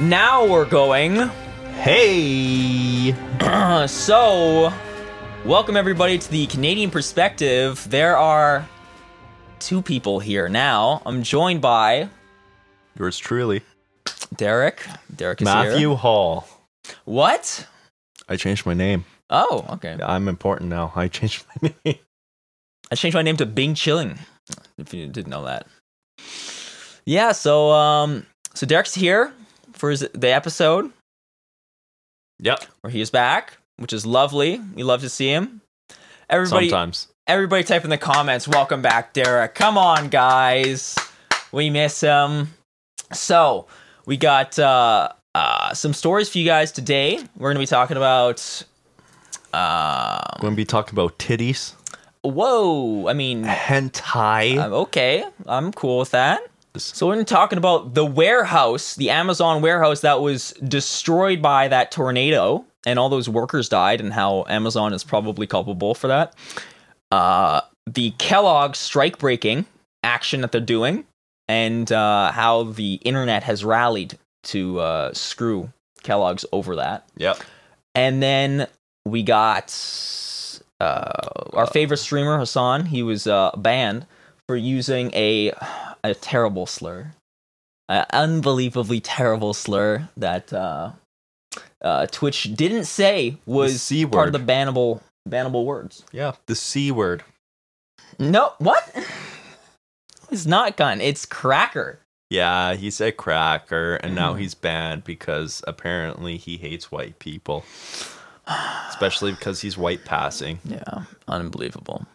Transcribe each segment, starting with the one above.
Now we're going. Hey! so, welcome everybody to the Canadian Perspective. There are two people here now. I'm joined by Yours truly, Derek. Derek is here. Matthew here. Hall. What? I changed my name. Oh, okay. I'm important now. I changed my name. I changed my name to Bing Chilling. If you didn't know that. Yeah. So, um, so Derek's here for his, the episode Yep. where he is back, which is lovely. We love to see him. Everybody, Sometimes. everybody, type in the comments. Welcome back, Derek. Come on, guys. We miss him. So we got uh, uh, some stories for you guys today. We're gonna be talking about. Uh, I'm going to be talking about titties, whoa! I mean, hentai. I'm okay. I'm cool with that. So we're talking about the warehouse, the Amazon warehouse that was destroyed by that tornado, and all those workers died, and how Amazon is probably culpable for that. Uh, the Kellogg strike breaking action that they're doing, and uh, how the internet has rallied to uh, screw Kellogg's over that. yep. And then we got uh, our favorite streamer Hassan. He was uh, banned for using a a terrible slur, an unbelievably terrible slur that uh, uh, Twitch didn't say was part of the bannable bannable words. Yeah. The C word. No, what? It's not gun. It's cracker. Yeah, he said cracker, and now Mhm. he's banned because apparently he hates white people. Especially because he's white passing. Yeah, unbelievable.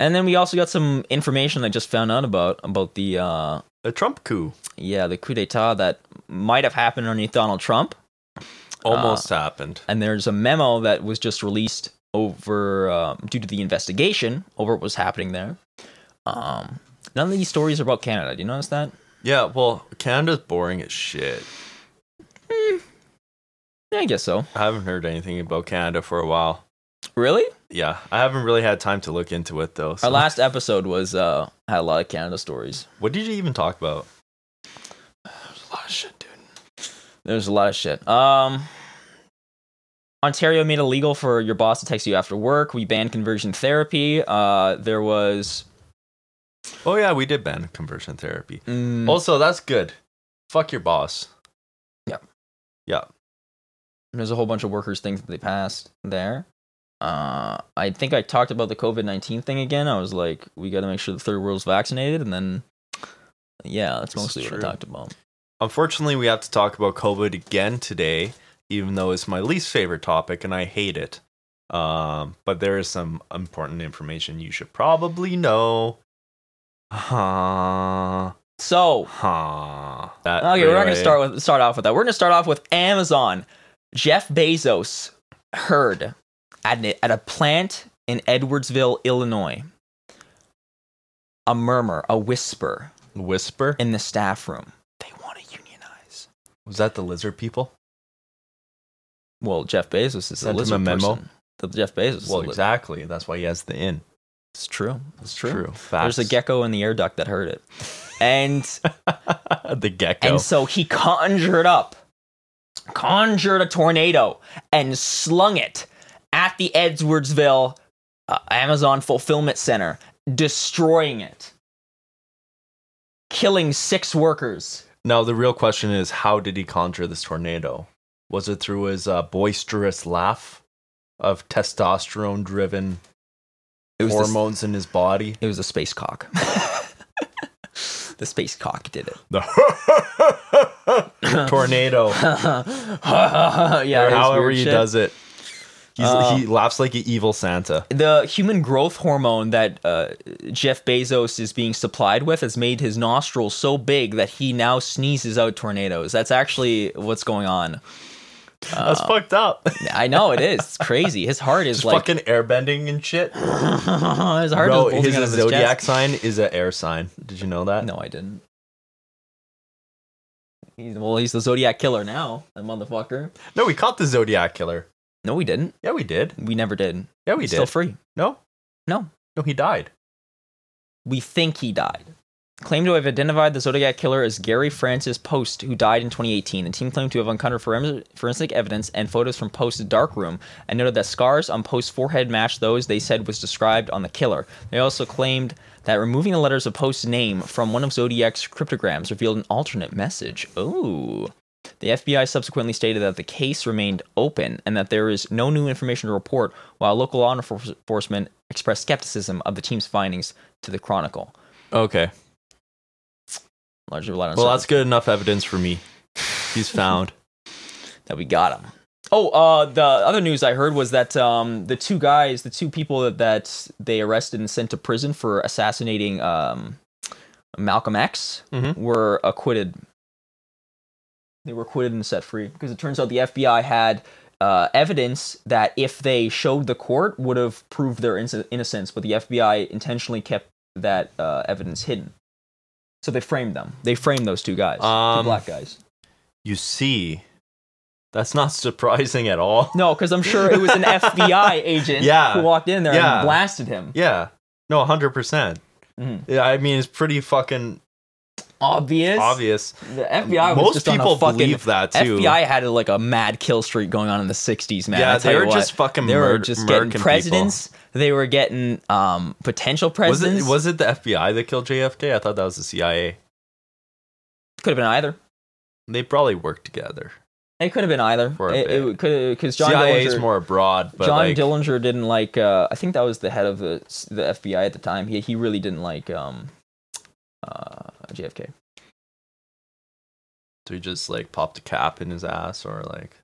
And then we also got some information I just found out about about the uh, A Trump coup yeah the coup d'état that might have happened underneath Donald Trump. almost happened. And there's a memo that was just released over um, due to the investigation over what was happening there. Um, none of these stories are about Canada. Do you notice that? Yeah, well, Canada's boring as shit. Yeah, I guess so. I haven't heard anything about Canada for a while. Really? Yeah, I haven't really had time to look into it though. so- Our last episode was uh, had a lot of Canada stories. What did you even talk about? There's a lot of shit, dude. There's a lot of shit. Um, Ontario made it legal for your boss to text you after work. We banned conversion therapy. Uh, there was Oh yeah, we did ban conversion therapy. mm, Also, that's good. Fuck your boss. Yeah. Yeah. there's a whole bunch of workers things that they passed there. Uh, I think I talked about the COVID nineteen thing again. I was like, we got to make sure the third world's vaccinated, and then yeah, that's This mostly what I talked about. Unfortunately, we have to talk about COVID again today, even though it's my least favorite topic and I hate it. Um, but there is some important information you should probably know. Huh. So Huh. That Okay, we're not gonna start with start off with that. We're gonna start off with Amazon. Jeff Bezos heard at an, at a plant in Edwardsville, Illinois, a murmur, a whisper Whisper? in the staff room. They want to unionize. Was that the lizard people? Well, Jeff Bezos is Sent the lizard memo? person. The Jeff Bezos. Well, exactly. That's why he has the in. It's true. It's true. True. There's a gecko in the air duct that heard it, and the gecko. And so he conjured up, conjured a tornado and slung it at the Edwardsville uh, Amazon Fulfillment Center, destroying it, killing six workers. Now the real question is, how did he conjure this tornado? Was it through his uh, boisterous laugh of was, the, hormones in his body? it was a space cock. the space cock did it. The tornado, yeah, or however he shit. does it. He's, Uh, he laughs like an evil Santa. the human growth hormone that uh, Jeff Bezos is being supplied with has made his nostrils so big that he now sneezes out tornadoes. That's actually what's going on. That's fucked up. I know it is. It's crazy. His heart is Just like fucking airbending and shit. his heart Bro, is his, his zodiac chest. sign is an air sign. Did you know that? No, I didn't. He's, well, he's the Zodiac killer now, that motherfucker. No, we caught the zodiac killer. No, we didn't. Yeah, we did. We never did. Yeah, we He's did. Still free. no, No. no, he died. We think he died. claimed to have identified the Zodiac killer as Gary Francis Poste, who died in 2018. The team claimed to have uncovered forensic evidence and photos from Poste's darkroom and noted that scars on Poste's forehead matched those they said was described on the killer. They also claimed that removing the letters of Poste's name from one of Zodiac's cryptograms revealed an alternate message. Oh. The FBI subsequently stated that the case remained open and that there is no new information to report, while local law enforcement expressed skepticism of the team's findings to the Chronicle. Okay. Largely relied on Well, that's good enough evidence for me. He's found. that we got him. Oh, uh, the other news I heard was that um, the two guys, the two people that, that they arrested and sent to prison for assassinating um, Malcolm X Mhm. were acquitted. They were acquitted and set free because it turns out the FBI had uh, evidence that if they showed the court would have proved their inno- innocence, but the FBI intentionally kept that uh, evidence hidden. So they framed them. They framed those two guys, Um, two black guys. You see, that's not surprising at all. No, because I'm sure it was an FBI agent Yeah. who walked in there Yeah. and blasted him. Yeah. No, 100%. Mhm. Yeah, I mean, it's pretty fucking Obvious. obvious. The FBI was Most just on a people fucking, believe that too. FBI had like a mad kill streak going on in the 60s, man. yeah, they were what. just fucking they were mur- just getting presidents. They were getting um, potential people. Was presidents. it was it the FBI that killed JFK? I thought that was the CIA. could have been either. They probably worked together. It could have been either. It, it could because John CIA is more abroad, but John like, Dillinger didn't like. Uh, I think that was the head of the the FBI at the time. He he really didn't like um, uh, JFK. so he just like popped a cap in his ass or like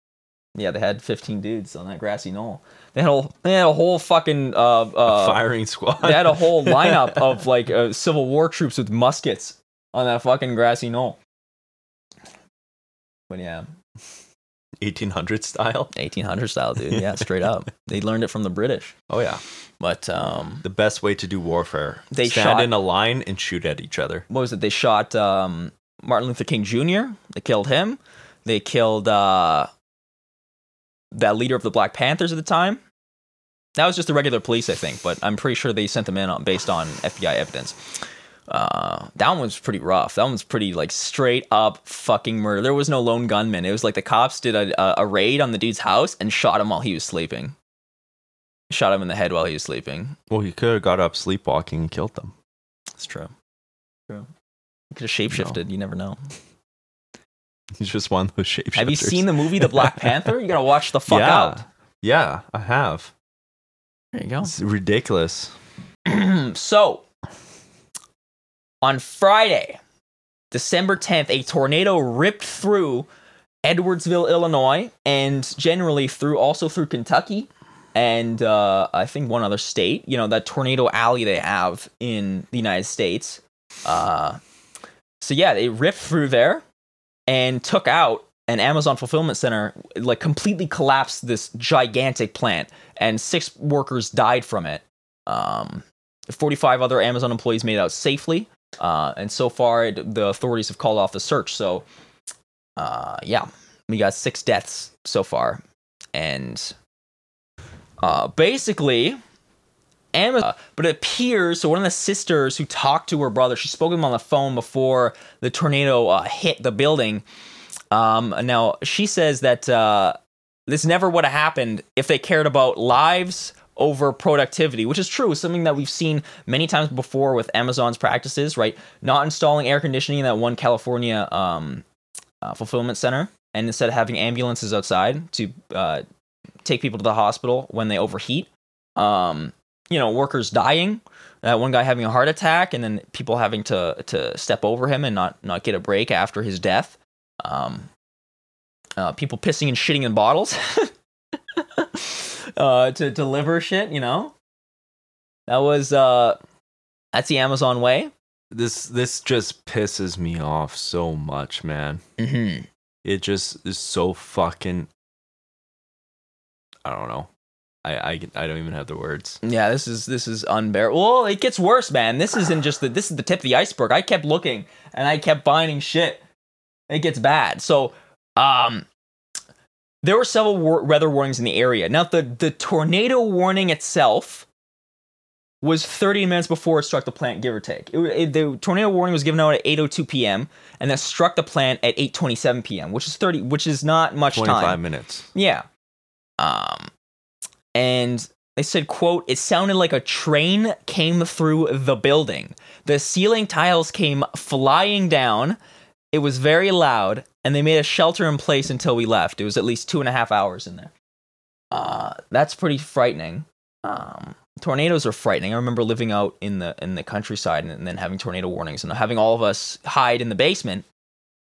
Yeah, they had 15 dudes on that grassy knoll. They had a they had a whole fucking uh, uh firing squad. they had a whole lineup of like uh, Civil War troops with muskets on that fucking grassy knoll. But yeah, 1800 style. 1800 style, dude. Yeah, straight up. They learned it from the British. Oh yeah, But um, the best way to do warfare. They stand shot- in a line and shoot at each other. what was it? They shot um Martin Luther King Jr. They killed him. They killed uh that leader of the Black Panthers at the time. That was just the regular police, I think, but I'm pretty sure they sent them in on, based on FBI evidence. Uh, that one was pretty rough. That one was pretty like straight up fucking murder. There was no lone gunman. It was like the cops did a, a, a raid on the dude's house and shot him while he was sleeping. Shot him in the head while he was sleeping. Well, he could have got up sleepwalking and killed them. That's true. True. He could have shapeshifted. You never know. He's just one of those shapeshifters. Have you seen the movie The Black Panther? You gotta watch the fuck yeah. out. Yeah, I have. There you go. It's ridiculous. so, on Friday, December 10th, a tornado ripped through Edwardsville, Illinois, and generally through also through Kentucky and uh, I think one other state. You know, that tornado alley they have in the United States. Uh, so, yeah, they ripped through there and took out an Amazon fulfillment center, like completely collapsed this gigantic plant, and six workers died from it. Um, 45 other Amazon employees made it out safely. Uh, and so far, it, the authorities have called off the search. So, uh, yeah, we got six deaths so far. And uh, basically, Amazon, but it appears so. One of the sisters who talked to her brother, she spoke to him on the phone before the tornado uh, hit the building. Um, now she says that uh, this never would have happened if they cared about lives over productivity, which is true. Something that we've seen many times before with Amazon's practices, right? Not installing air conditioning in that one California um, uh, fulfillment center, and instead having ambulances outside to uh, take people to the hospital when they overheat. Um, you know, workers dying. Uh, one guy having a heart attack, and then people having to to step over him and not not get a break after his death. Um, uh, people pissing and shitting in bottles uh, to deliver shit. You know, that was uh, that's the Amazon way. This this just pisses me off so much, man. Mm-hmm. It just is so fucking. I don't know. I, I I don't even have the words. Yeah, this is this is unbearable. Well, it gets worse, man. This isn't just the this is the tip of the iceberg. I kept looking and I kept finding shit. It gets bad. So, um, there were several war- weather warnings in the area. Now, the the tornado warning itself was 30 minutes before it struck the plant, give or take. It, it- the tornado warning was given out at 8:02 p.m. and that struck the plant at 8:27 p.m., which is 30, which is not much 25 time. minutes. Yeah. Um, and they said, "quote It sounded like a train came through the building. The ceiling tiles came flying down. It was very loud, and they made a shelter in place until we left. It was at least two and a half hours in there. Uh, that's pretty frightening. Um, tornadoes are frightening. I remember living out in the in the countryside and, and then having tornado warnings and having all of us hide in the basement.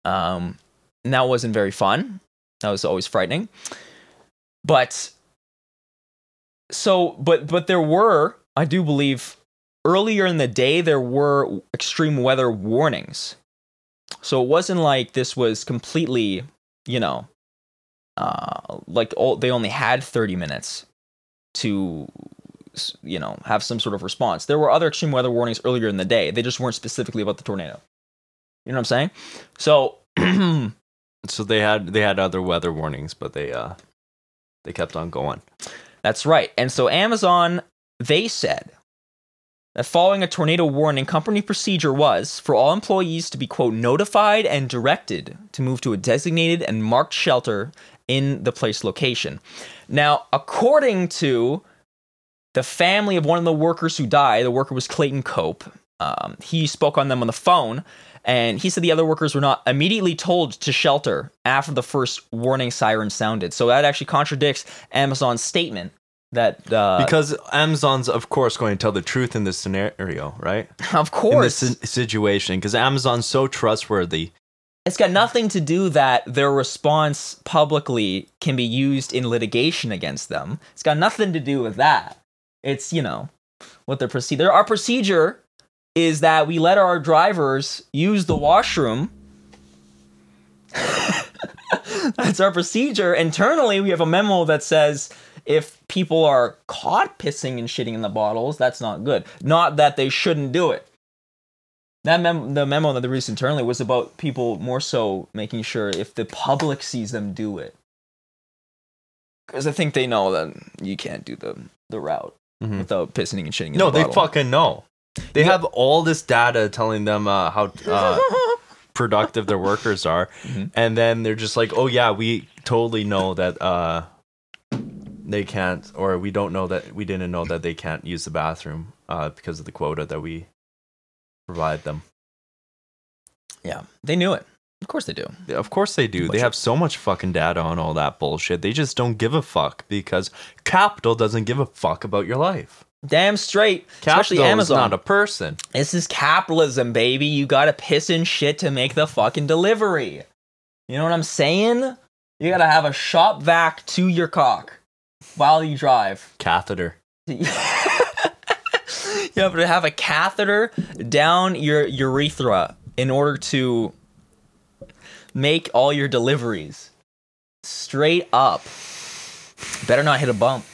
Um, and that wasn't very fun. That was always frightening. But so, but but there were, I do believe, earlier in the day there were extreme weather warnings. So it wasn't like this was completely, you know, uh, like all, they only had 30 minutes to you know have some sort of response there were other extreme weather warnings earlier in the day they just weren't specifically about the tornado you know what i'm saying so So they had they had other weather warnings, but they uh they kept on going. That's right. And so Amazon, they said that following a tornado warning, company procedure was for all employees to be, quote, notified and directed to move to a designated and marked shelter in the place location. Now, according to the family of one of the workers who died, the worker was Clayton Cope. Um, he spoke on them on the phone, and he said the other workers were not immediately told to shelter after the first warning siren sounded. So that actually contradicts Amazon's statement that, uh, Because Amazon's of course going to tell the truth in this scenario, right? of course, In this situation, because Amazon's so trustworthy. it's got nothing to do that their response publicly can be used in litigation against them. It's got nothing to do with that. It's, you know, what their procedure. Our procedure is that we let our drivers use the washroom. That's our procedure. Internally, we have a memo that says if people are caught pissing and shitting in the bottles, that's not good. Not that they shouldn't do it. That mem- the memo that they released internally was about people more so making sure if the public sees them do it, because I think they know that you can't do the the route Mhm. without pissing and shitting. In No, the they bottle. fucking know. They Yeah. have all this data telling them uh, how uh, productive their workers are, Mhm. and then they're just like, "Oh yeah, we totally know that uh, they can't, or we don't know that we didn't know that they can't use the bathroom uh, because of the quota that we provide them." Yeah, they knew it. Of course they do. Yeah, Of course they do. They have so much fucking data on all that bullshit. They just don't give a fuck because capital doesn't give a fuck about your life. Damn straight. Especially Capital is Amazon. not a person. This is capitalism, baby. You gotta piss in shit to make the fucking delivery. You know what I'm saying? You gotta have a shop vac to your cock while you drive. Catheter. you have to have a catheter down your urethra in order to make all your deliveries. Straight up. Better not hit a bump.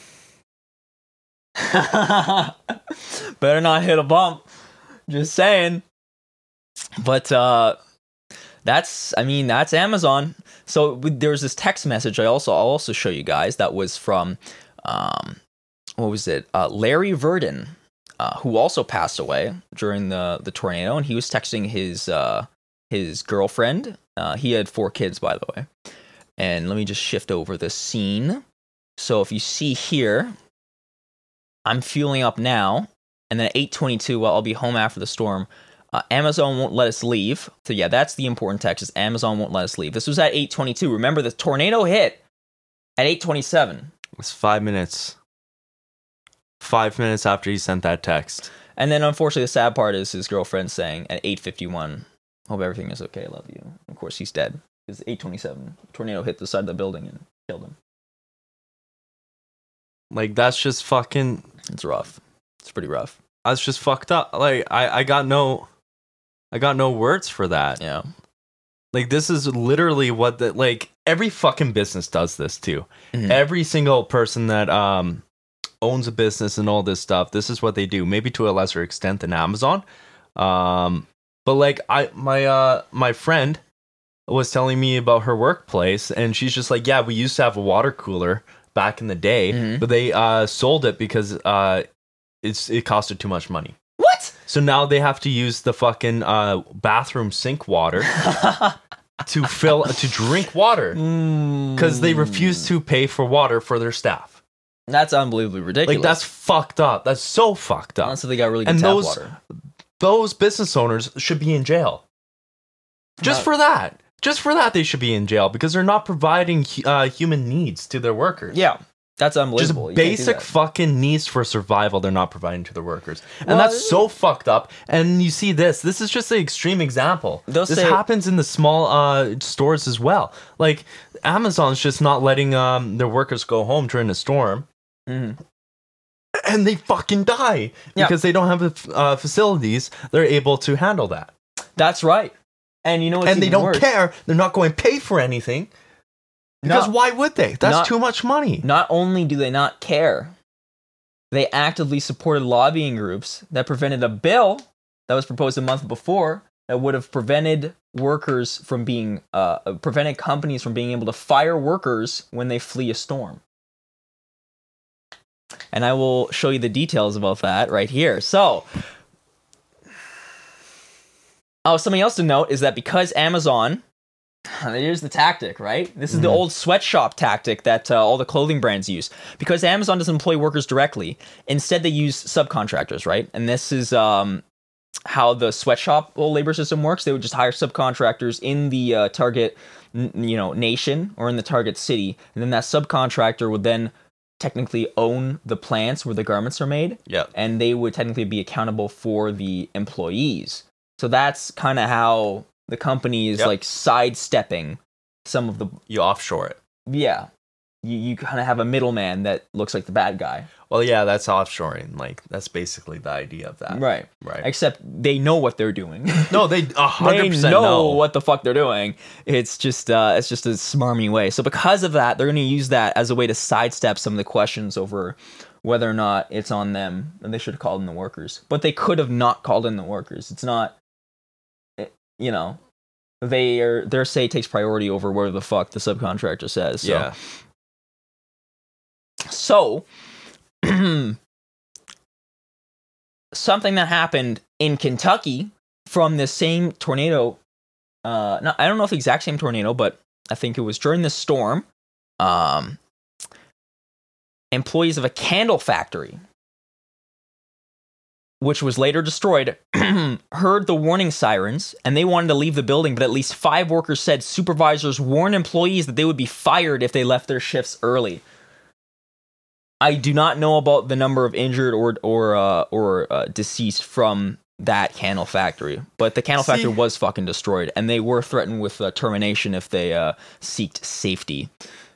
Better not hit a bump. Just saying. But uh that's I mean that's Amazon. So with- there was this text message I also I'll also show you guys that was from um what was it? Uh, Larry Virden, uh, who also passed away during the the tornado, and he was texting his uh, his girlfriend. Uh, he had four kids, by the way. And let me just shift over the scene. So if you see here, I'm fueling up now, and then at 8:22, well, I'll be home after the storm. Uh, Amazon won't let us leave. So yeah, that's the important text. Is Amazon won't let us leave. This was at 8:22. Remember, the tornado hit at 8:27. It's five minutes. Five minutes after he sent that text. And then unfortunately the sad part is his girlfriend saying at 8:51, "Hope everything is okay. Love you." Of course he's dead. Because 8:27 tornado hit the side of the building and killed him. Like that's just fucking. It's rough. It's pretty rough. That's just fucked up. Like I, I got no, I got no words for that. Yeah. Like this is literally what the like every fucking business does this too. Mhm. Every single person that um owns a business and all this stuff, this is what they do. Maybe to a lesser extent than Amazon. Um but like I my uh my friend was telling me about her workplace and she's just like, "Yeah, we used to have a water cooler back in the day, Mhm. but they uh sold it because uh it's it costed too much money. So now they have to use the fucking uh, bathroom sink water to fill to drink water because they refuse to pay for water for their staff. That's unbelievably ridiculous. Like that's fucked up. That's so fucked up. Unless they got really good And tap those- water. Those business owners should be in jail. Just Not- for that. Just for that, they should be in jail because they're not providing hu- uh, human needs to their workers. Yeah, that's unbelievable. You basic fucking needs for survival they're not providing to their workers. And Well, that's so fucked up. And you see this. This is just an extreme example. This say- happens in the small uh, stores as well. Like Amazon's just not letting um, their workers go home during a storm. Mhm. And they fucking die Yeah. because they don't have the uh, facilities they're able to handle that. That's right. And you know what's and they don't worse? care. They're not going to pay for anything. Because No. why would they? That's Not- too much money. Not only do they not care, they actively supported lobbying groups that prevented a bill that was proposed a month before that would have prevented workers from being, uh, prevented companies from being able to fire workers when they flee a storm. And I will show you the details about that right here. So, oh, something else to note is that because Amazon Here's the tactic, right? This is the Mhm. old sweatshop tactic that uh, all the clothing brands use. Because Amazon doesn't employ workers directly, instead they use subcontractors, right? And this is um, how the sweatshop labor system works. They would just hire subcontractors in the uh, target, n- you know, nation or in the target city, and then that subcontractor would then technically own the plants where the garments are made Yeah. and they would technically be accountable for the employees. So that's kind of how the company is Yep. like sidestepping some of the You offshore it. yeah. You you kind of have a middleman that looks like the bad guy, Well, yeah, that's offshoring. Like that's basically the idea of that. right? Right. Except they know what they're doing. no, they a hundred percent know know. what the fuck they're doing. It's just uh, it's just a smarmy way. So because of that, they're going to use that as a way to sidestep some of the questions over whether or not it's on them and they should have called in the workers. But they could have not called in the workers. It's not, you know, they are their say takes priority over where the fuck the subcontractor says. So. Yeah. So, something that happened in Kentucky from the same tornado. Uh, no, I don't know if the exact same tornado, but I think it was during the storm. Um, employees of a candle factory, which was later destroyed, heard the warning sirens and they wanted to leave the building, but at least five workers said supervisors warned employees that they would be fired if they left their shifts early. I do not know about the number of injured or or uh, or uh, deceased from that candle factory, but the candle See- factory was fucking destroyed, and they were threatened with uh, termination if they uh, seeked safety.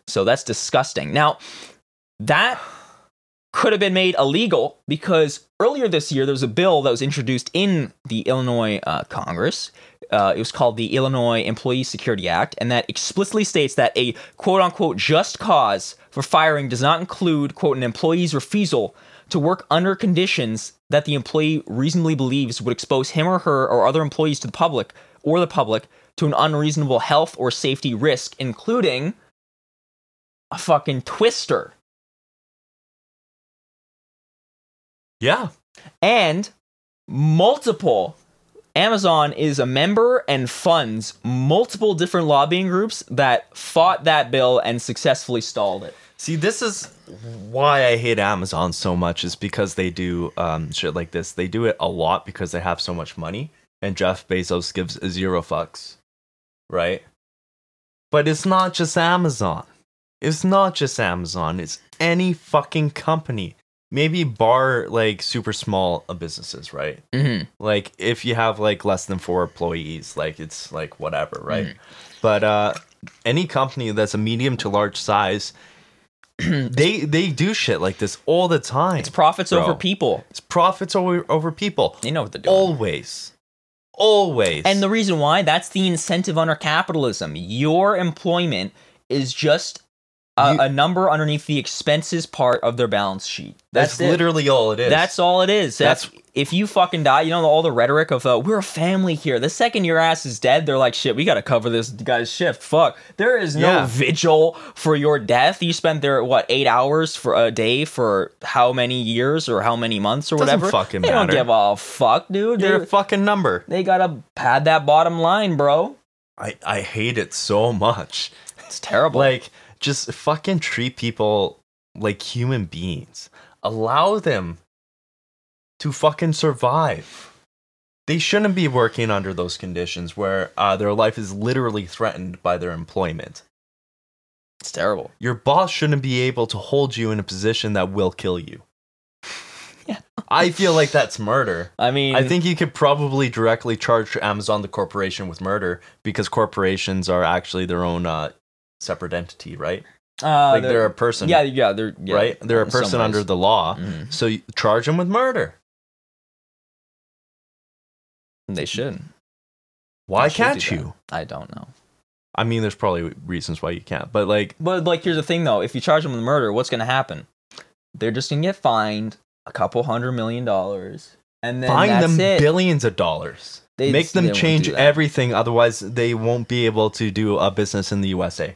So that's disgusting. Now, that could have been made illegal because earlier this year there was a bill that was introduced in the Illinois uh, Congress. Uh, it was called the Illinois Employee Security Act, and that explicitly states that a quote unquote just cause for firing does not include quote an employee's refusal to work under conditions that the employee reasonably believes would expose him or her or other employees to the public or the public to an unreasonable health or safety risk, including a fucking twister. Yeah. and multiple Amazon is a member and funds multiple different lobbying groups that fought that bill and successfully stalled it. See, this is why I hate Amazon so much is because they do um, shit like this. They do it a lot because they have so much money, and Jeff Bezos gives zero fucks, right? But it's not just Amazon. It's not just Amazon. It's any fucking company. Maybe bar like super small businesses, right? Mm-hmm. like if you have like less than four employees like it's like whatever right but uh any company that's a medium to large size they they do shit like this all the time It's profits Bro. over people. it's profits over over people They know what they're doing. always always And the reason why, that's the incentive under capitalism. Your employment is just a, You- a number underneath the expenses part of their balance sheet. That's, That's literally all it is. That's all it is. That's, That's- if you fucking die, you know all the rhetoric of uh, we're a family here. The second your ass is dead, they're like, shit, we gotta cover this guy's shift. Fuck, there is no Yeah. vigil for your death. You spent there what eight hours for a day for how many years or how many months or Doesn't whatever. fucking they don't give a fuck, dude. You're They, a fucking number. they gotta pad that bottom line, bro. I, I hate it so much. It's terrible. Like, just fucking treat people like human beings. Allow them to fucking survive. They shouldn't be working under those conditions where uh, their life is literally threatened by their employment. it's terrible. Your boss shouldn't be able to hold you in a position that will kill you. Yeah. I feel like that's murder. I mean, I think you could probably directly charge Amazon, the corporation, with murder because corporations are actually their own uh, separate entity, right? uh, like they're, a person, yeah, yeah, they're yeah, right? They're a person under the law. Mhm. So you charge them with murder. They should. Why They can't that. you? I don't know. I mean, there's probably reasons why you can't, but like, But like, here's the thing, though: if you charge them with murder, what's going to happen? They're just going to get fined a couple hundred million dollars, and then fine them it. billions of dollars. They- Make them change everything, otherwise they won't be able to do a business in the USA.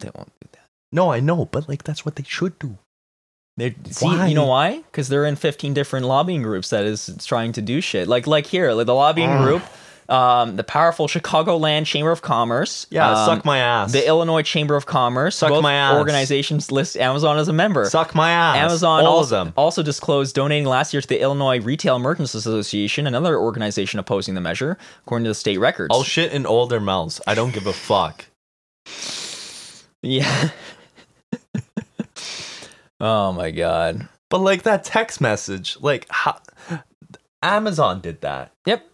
They won't do that. No, I know, but like that's what they should do. They see, Why? you know why? Because they're in 15 different lobbying groups that is trying to do shit. Like, like here, like the lobbying Ugh. group, um, the powerful Chicagoland Chamber of Commerce, Yeah, um, suck my ass. the Illinois Chamber of Commerce. Suck both my ass. Organizations list Amazon as a member. suck my ass. Amazon all also, of them. also disclosed donating last year to the Illinois Retail Merchants Association, another organization opposing the measure, according to the state records. All shit in all their mouths. I don't give a fuck. Yeah. oh my god. But like that text message, like how, Amazon did that. Yep.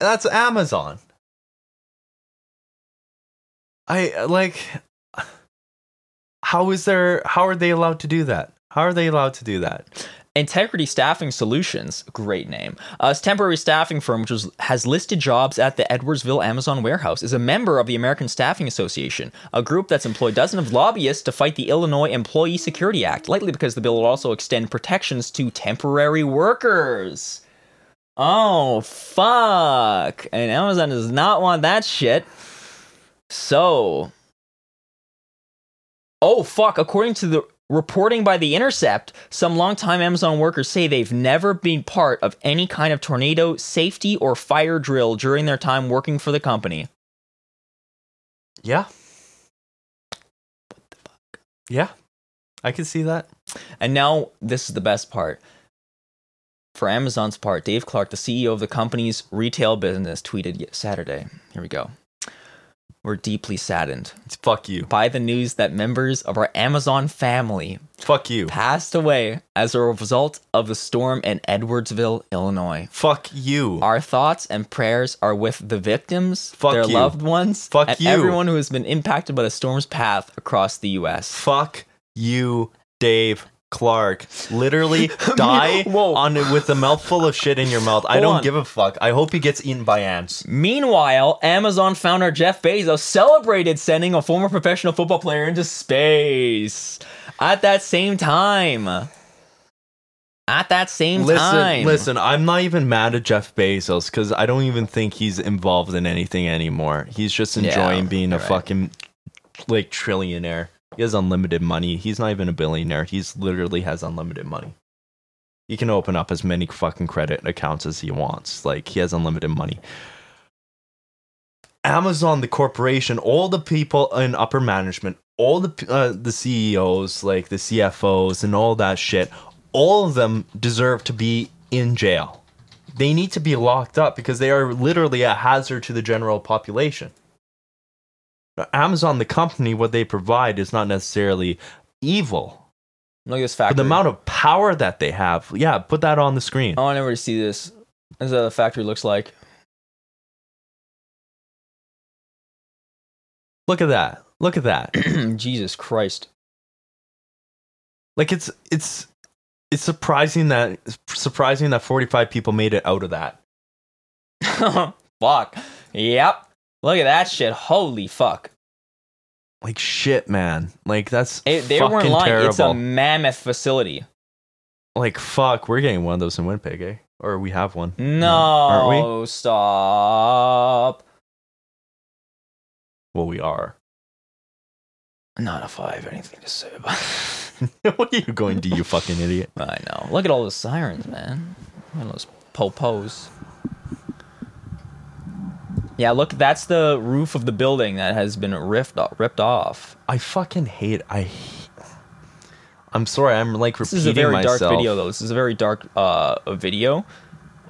That's Amazon. I like how is there how are they allowed to do that? How are they allowed to do that? Integrity Staffing Solutions, great name. Uh, temporary staffing firm which was, has listed jobs at the Edwardsville Amazon warehouse. Is a member of the American Staffing Association, a group that's employed dozens of lobbyists to fight the Illinois Employee Security Act, likely because the bill will also extend protections to temporary workers. Oh fuck! And Amazon does not want that shit. So, oh fuck! According to the reporting by The Intercept, some longtime Amazon workers say they've never been part of any kind of tornado safety or fire drill during their time working for the company. Yeah. What the fuck? Yeah. I can see that. And now this is the best part. For Amazon's part, Dave Clark, the CEO of the company's retail business, tweeted Saturday. Here we go. We're deeply saddened fuck you. by the news that members of our Amazon family Fuck you. passed away as a result of the storm in Edwardsville, Illinois. Fuck you. Our thoughts and prayers are with the victims, Fuck their you. loved ones, Fuck and you. everyone who has been impacted by the storm's path across the U.S. Fuck you, Dave Clark. Literally die on with a mouthful of shit in your mouth. I Hold don't on. give a fuck. I hope he gets eaten by ants. Meanwhile, Amazon founder Jeff Bezos celebrated sending a former professional football player into space at that same time. At that same Listen, time. listen. I'm not even mad at Jeff Bezos because I don't even think he's involved in anything anymore. He's just enjoying being a you're right. fucking like trillionaire. He has unlimited money. He's not even a billionaire. He's literally has unlimited money. He can open up as many fucking credit accounts as he wants. Like he has unlimited money. Amazon, the corporation, all the people in upper management, all the uh, the CEOs, like the CFOs, and all that shit, all of them deserve to be in jail. They need to be locked up because they are literally a hazard to the general population. Amazon, the company, what they provide is not necessarily evil. Look at this But the amount of power that they have, yeah, put that on the screen. Oh, I want everybody to see this. This is how the factory looks like. Look at that. Look at that. Jesus Christ. Like it's it's it's surprising that it's surprising that 45 people made it out of that. fuck. Yep. Look at that shit. Holy fuck. Like shit, man. Like that's It, they fucking weren't lying. terrible. It's a mammoth facility. like fuck, we're getting one of those in Winnipeg, eh? Or we have one. No, aren't we? stop. Well, we are. Not if I have anything to say about it. what are you going to, you fucking idiot? I know. Look at all the sirens, man. Look at those popos. Yeah, look, that's the roof of the building that has been ripped off, ripped off. I fucking hate. I. I'm sorry. I'm like This is a very myself. dark video, though. This is a very dark uh video.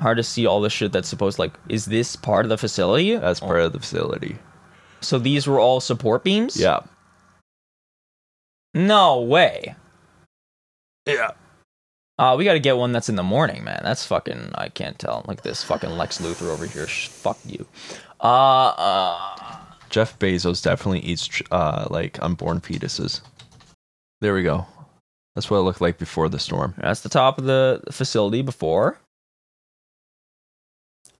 Hard to see all the shit that's supposed like. Is this part of the facility? That's part of the facility. So these were all support beams. Yeah. No way. Yeah. Uh, we got to get one that's in the morning, man. That's fucking. I can't tell. Like this fucking Lex Luthor over here. Sh- fuck you. Uh, uh, Jeff Bezos definitely eats uh like unborn fetuses. There we go. That's what it looked like before the storm. that's the top of the facility before.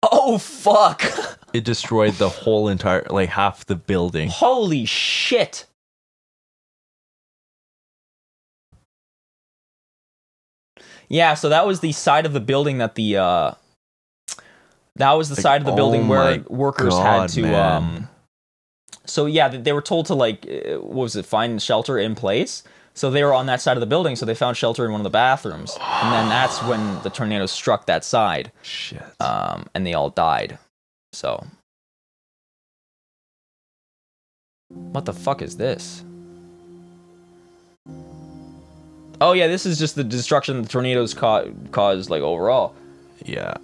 Oh fuck! It destroyed the whole entire like half the building. Holy shit! Yeah, so that was the side of the building that the uh that was the Like, side of the oh building where workers God, had to man. um so yeah, they they were told to like uh, what was it, find shelter in place. So they were on that side of the building, so they found shelter in one of the bathrooms. And then that's when the tornado struck that side. Shit. Um and they all died. So What the fuck is this? Oh yeah, this is just the destruction the tornadoes ca- caused, like overall. yeah.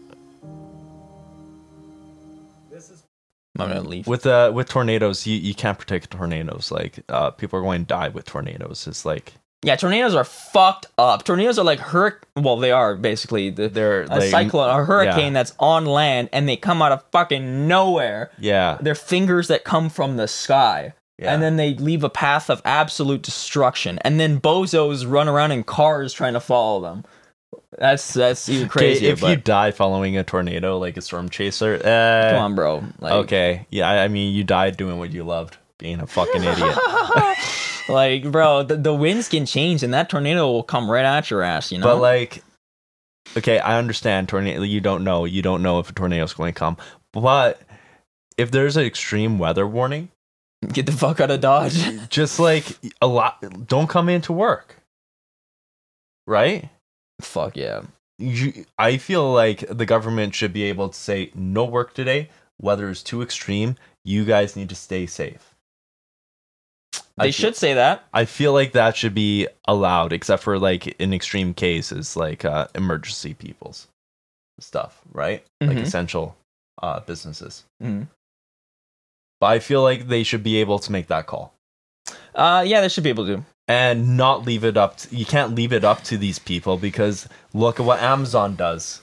I'm gonna leave. With uh with tornadoes, you, you can't protect tornadoes. Like uh people are going to die with tornadoes. It's like Yeah, tornadoes are fucked up. Tornadoes are like hurric. Well, they are basically the, they're a like cyclone, a hurricane yeah. that's on land, and they come out of fucking nowhere. Yeah. They're fingers that come from the sky. Yeah. And then they leave a path of absolute destruction. And then bozos run around in cars trying to follow them. That's that's even crazier. if you die following a tornado like a storm chaser, uh, come on, bro. Like, okay, yeah, I I mean, you died doing what you loved, being a fucking idiot. like, bro, the, the winds can change, and that tornado will come right at your ass. You know. But like, okay, I understand tornado. You don't know. You don't know if a tornado is going to come. But if there's an extreme weather warning, get the fuck out of Dodge. just like a lot, don't come into work. Right? Fuck yeah. You, I feel like the government should be able to say no work today. Weather is too extreme. You guys need to stay safe. They feel- should say that. I feel like that should be allowed, except for like in extreme cases, like uh, emergency people's stuff, right? Like Mhm. essential uh, businesses. Mhm. But I feel like they should be able to make that call Uh, yeah, they should be able to. And not leave it up. To, you can't leave it up to these people because look at what Amazon does.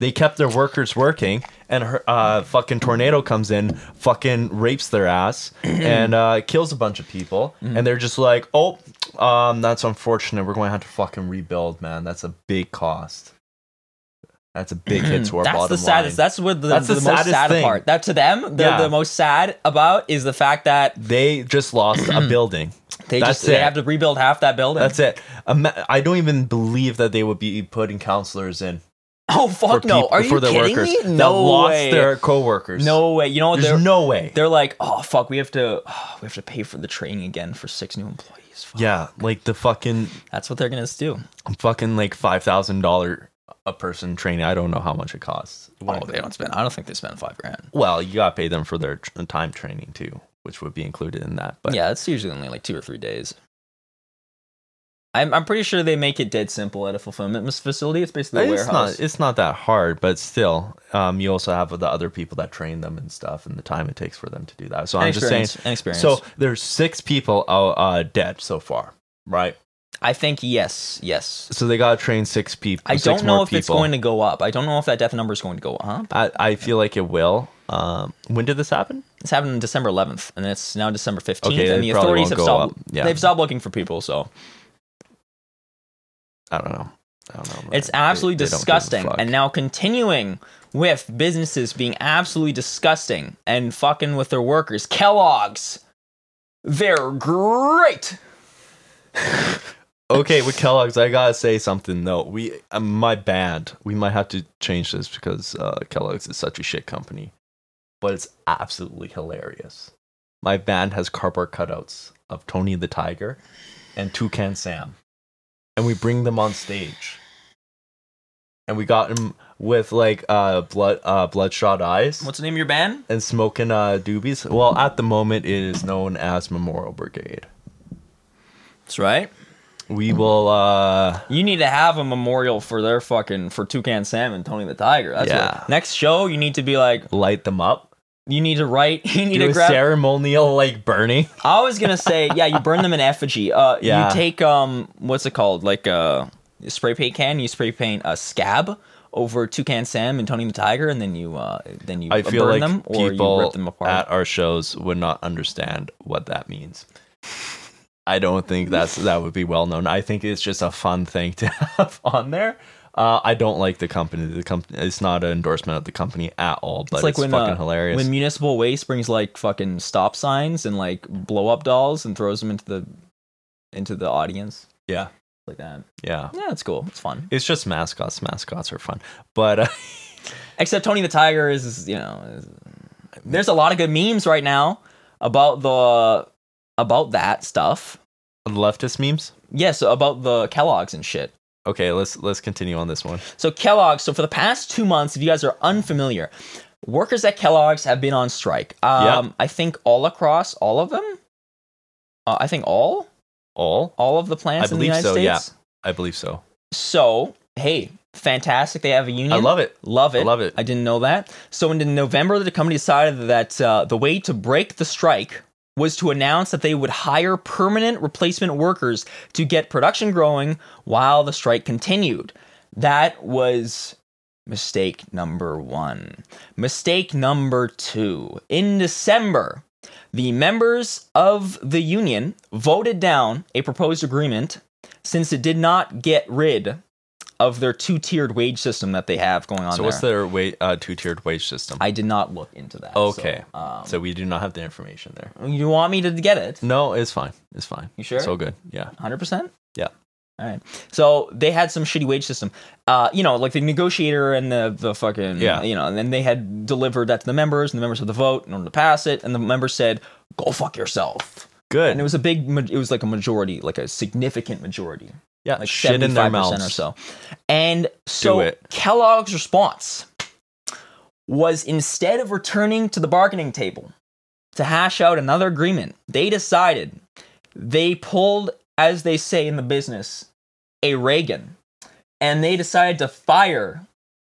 They kept their workers working, and her uh, fucking tornado comes in, fucking rapes their ass, and uh, kills a bunch of people. And they're just like, "Oh, um, that's unfortunate. We're going to have to fucking rebuild, man. That's a big cost. That's a big hit mm. to our That's bottom the saddest. line." That's what the, That's the, the most sad thing. part. That to them, the, Yeah. the most sad about is the fact that They just lost a building. they That's just they have to rebuild half that building. That's it. I don't even believe that they would be putting counselors in Oh for fuck no! Are you kidding workers me? No lost way. their coworkers. no way. You know what? there's They're no way. they're like, oh fuck, we have to we have to pay for the training again for six new employees. Fuck. Yeah, like the fucking That's what they're gonna do. fucking like five thousand dollar a person training. I don't know how much it costs. Oh, they don't spend. I don't think they spend five grand. Well, you gotta pay them for their time training too, which would be included in that. But yeah, it's usually only like two or three days. I'm I'm pretty sure they make it dead simple at a fulfillment facility. It's basically a it's warehouse. not it's not that hard. But still, um, you also have the other people that train them and stuff, and the time it takes for them to do that. So An I'm just saying. experience, experience. So there's six people uh, uh, dead so far, right? I think yes, yes. So they gotta train six people. I six don't know if it's going to go up. I don't know if that death number is going to go up. I, I feel like it will. Um, when did this happen? It's on December 11th, and it's now December 15th, Okay, and the authorities have go stopped. up. Yeah. They've stopped looking for people, so I don't know. I don't know. it's absolutely they don't give a disgusting. And now continuing with businesses being absolutely disgusting and fucking with their workers, Kellogg's. They're great. Okay, with Kellogg's, I gotta say something though. We, uh, my band, we might have to change this because uh, Kellogg's is such a shit company, but it's absolutely hilarious. My band has cardboard cutouts of Tony the Tiger and Toucan Sam, and we bring them on stage, and we got him with like uh blood uh bloodshot eyes What's the name of your band? and smoking uh doobies. Well, at the moment, it is known as Memorial Brigade. That's right. We will. uh You need to have a memorial for their fucking for Toucan Sam and Tony the Tiger. That's Yeah. what, next show you need to be like light them up. you need to write you need Do to a grab ceremonial like burning. I was gonna say, yeah, you burn them in effigy. Uh, Yeah. you take um, what's it called? Like a spray paint can. You spray paint a scab over Toucan Sam and Tony the Tiger, and then you uh, then you I feel burn like them or you people rip them apart. at our shows would not understand what that means. I don't think that's that would be well known. I think it's just a fun thing to have on there. Uh, I don't like the company. The company it's not an endorsement of the company at all, but it's, it's like when fucking uh, hilarious. when municipal waste brings like fucking stop signs and like blow up dolls and throws them into the into the audience yeah, like that. yeah. Yeah, it's cool. It's fun. It's just mascots. Mascots are fun, but uh, Except Tony the Tiger is, is, you know, is, there's a lot of good memes right now about the about that stuff. leftist memes. Yes, about the Kellogg's and shit. Okay, let's let's continue on this one. So Kellogg's. So for the past two months, if you guys are unfamiliar, workers at Kellogg's have been on strike. Um, I think all across all of them. Uh, I think all All all of the plants I in the believe United so, yeah. I believe so. So hey, fantastic! They have a union. I love it. Love it. I love it. I didn't know that. So in November, the company decided that uh, the way to break the strike was to announce that they would hire permanent replacement workers to get production growing while the strike continued. That was mistake number one. Mistake number two. In December, the members of the union voted down a proposed agreement since it did not get rid of their two-tiered wage system that they have going on So there. what's their wage, uh, two-tiered wage system? I did not look into that. Okay. So, um, so we do not have the information there. you want me to get it? No, it's fine. It's fine. You sure? So good. Yeah. 100%? Yeah. All right. So they had some shitty wage system. Uh, you know, like the negotiator and the, the fucking, Yeah. you know, and then they had delivered that to the members, and the members had the vote in order to pass it, and the members said, go fuck yourself. Good. And it was a big, it was like a majority, like a significant majority. Yeah. like shit in their 75% mouths. or so. And so. Kellogg's response was instead of returning to the bargaining table to hash out another agreement, they decided they pulled, as they say in the business, a Reagan. And they decided to fire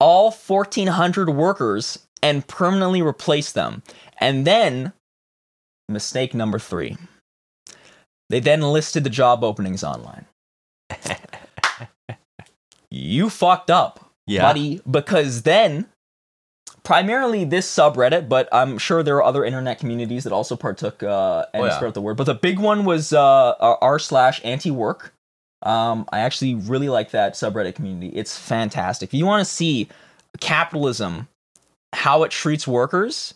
all 1,400 workers and permanently replace them. And then, mistake number three. They then listed the job openings online. You fucked up, Yeah. buddy, because then primarily this subreddit, but I'm sure there are other internet communities that also partook uh, and Oh, yeah. spread the word. But the big one was uh, r slash anti work. Um, I actually really like that subreddit community. It's fantastic. If you want to see capitalism, how it treats workers,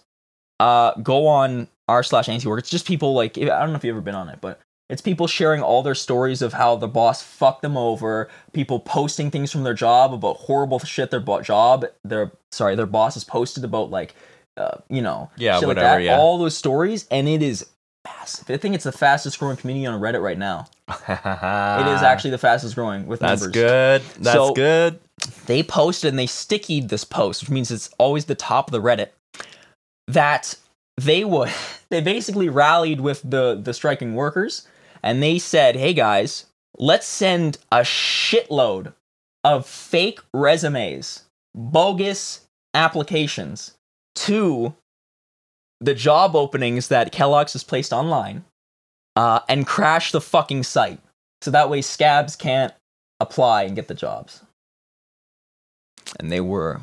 uh, go on r slash anti work. It's just people like I don't know if you've ever been on it, but it's people sharing all their stories of how the boss fucked them over. People posting things from their job about horrible shit their bo- job, their sorry, their boss has posted about like, uh, you know, Yeah, shit like whatever, that. yeah. All those stories, and it is massive. I think it's the fastest growing community on Reddit right now. It is actually the fastest growing with. That's numbers good. That's So- good. they posted and they stickied this post, which means it's always the top of the Reddit, that they would they basically rallied with the the striking workers and they said, "Hey guys, let's send a shitload of fake resumes, bogus applications to the job openings that Kellogg's has placed online, uh, and crash the fucking site, so that way scabs can't apply and get the jobs." and they were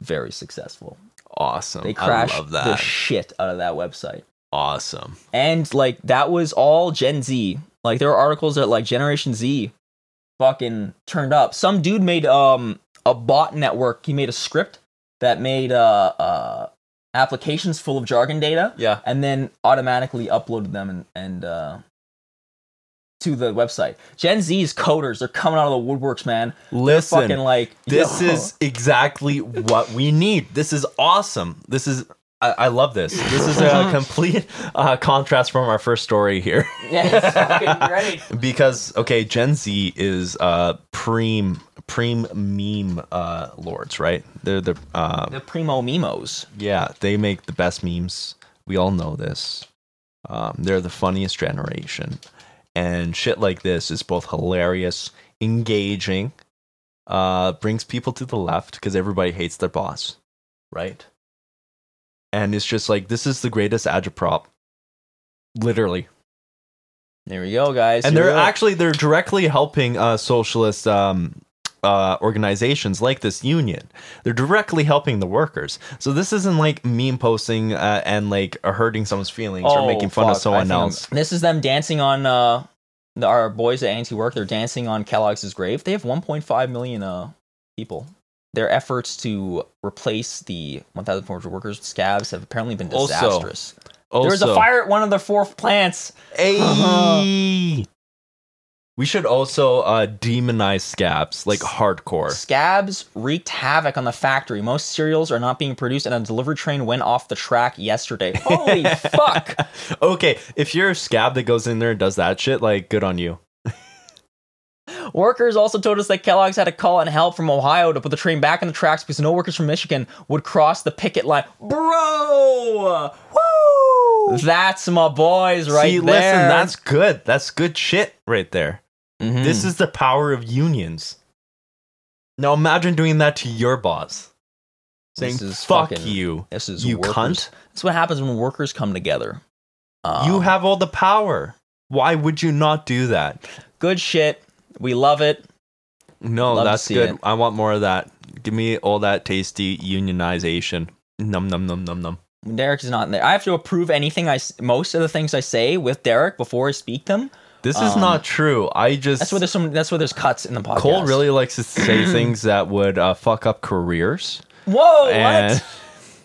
very successful. Awesome. They crashed the shit out of that website. Awesome. And like that was all Gen Z. Like there were articles that like Generation Z fucking turned up. Some dude made um a bot network. He made a script that made uh uh applications full of jargon data, Yeah. and then automatically uploaded them and, and uh, to the website. Gen Z's coders, they're coming out of the woodworks, man. Listen, Fucking like this yo. is exactly what we need. This is awesome. This is I, I love this. This is a complete uh, contrast from our first story here. yeah, it's fucking great. because okay, Gen Z is uh preem preem meme uh lords, right? They're the um The primo mimos. yeah, they make the best memes. We all know this. Um, they're the funniest generation, and shit like this is both hilarious, engaging, uh, brings people to the left because everybody hates their boss, right? And it's just like this is the greatest agitprop, literally. There we go, guys. and Here they're actually they're directly helping uh, socialist um, uh, organizations like this union. They're directly helping the workers. So this isn't like meme posting uh, and like hurting someone's feelings or Oh, making fun fuck. of someone think I'm- else. This is them dancing on uh, the, our boys at Anti Work. They're dancing on Kellogg's grave. They have 1.5 million uh, people. Their efforts to replace the 1,400 workers with scabs have apparently been disastrous. Also, there was a fire at one of their four plants. Ayy. we should also uh, demonize scabs like hardcore. Scabs wreaked havoc on the factory. Most cereals are not being produced, and a delivery train went off the track yesterday. Holy fuck! Okay, if you're a scab that goes in there and does that shit, like good on you. Workers also told us that Kellogg's had to call in help from Ohio to put the train back on the tracks because no workers from Michigan would cross the picket line. Bro! Woo! That's my boys right See, there. listen, that's good. That's good shit right there. Mhm. This is the power of unions. Now imagine doing that to your boss. Saying, This is fuck fucking- you. this is you workers. cunt. That's what happens when workers come together. you Um, have all the power. Why would you not do that? good shit. We love it. No, Love that's good. it. I want more of that. Give me all that tasty unionization. Num num num num num. Derek is not there. I have to approve anything I most of the things I say with Derek before I speak them. This is Um, not true. I just That's why there's some. That's why there's cuts in the podcast. Cole really likes to say things that would uh, fuck up careers, Whoa! and What?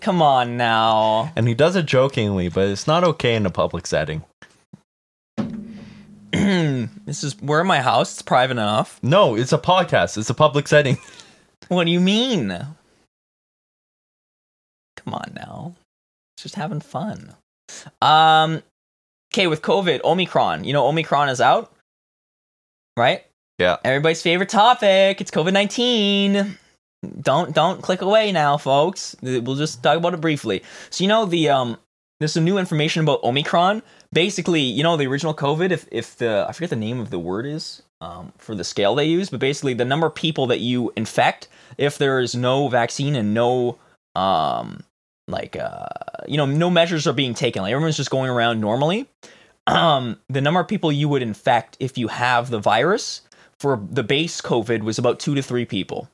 Come on now. and he does it jokingly, but it's not okay in a public setting. this is we're in my house. It's private enough. No, it's a podcast. It's a public setting. What do you mean? Come on now. It's just having fun. Um okay, with COVID, Omicron. You know Omicron is out? Right? Yeah. Everybody's favorite topic. It's COVID-19. Don't don't click away now, folks. We'll just talk about it briefly. So you know the um there's some new information about Omicron. Basically, you know the original COVID if if the I forget the name of the word is um, for the scale they use, but basically the number of people that you infect if there is no vaccine and no um like uh you know no measures are being taken like everyone's just going around normally um the number of people you would infect if you have the virus for the base covid was about 2 to 3 people.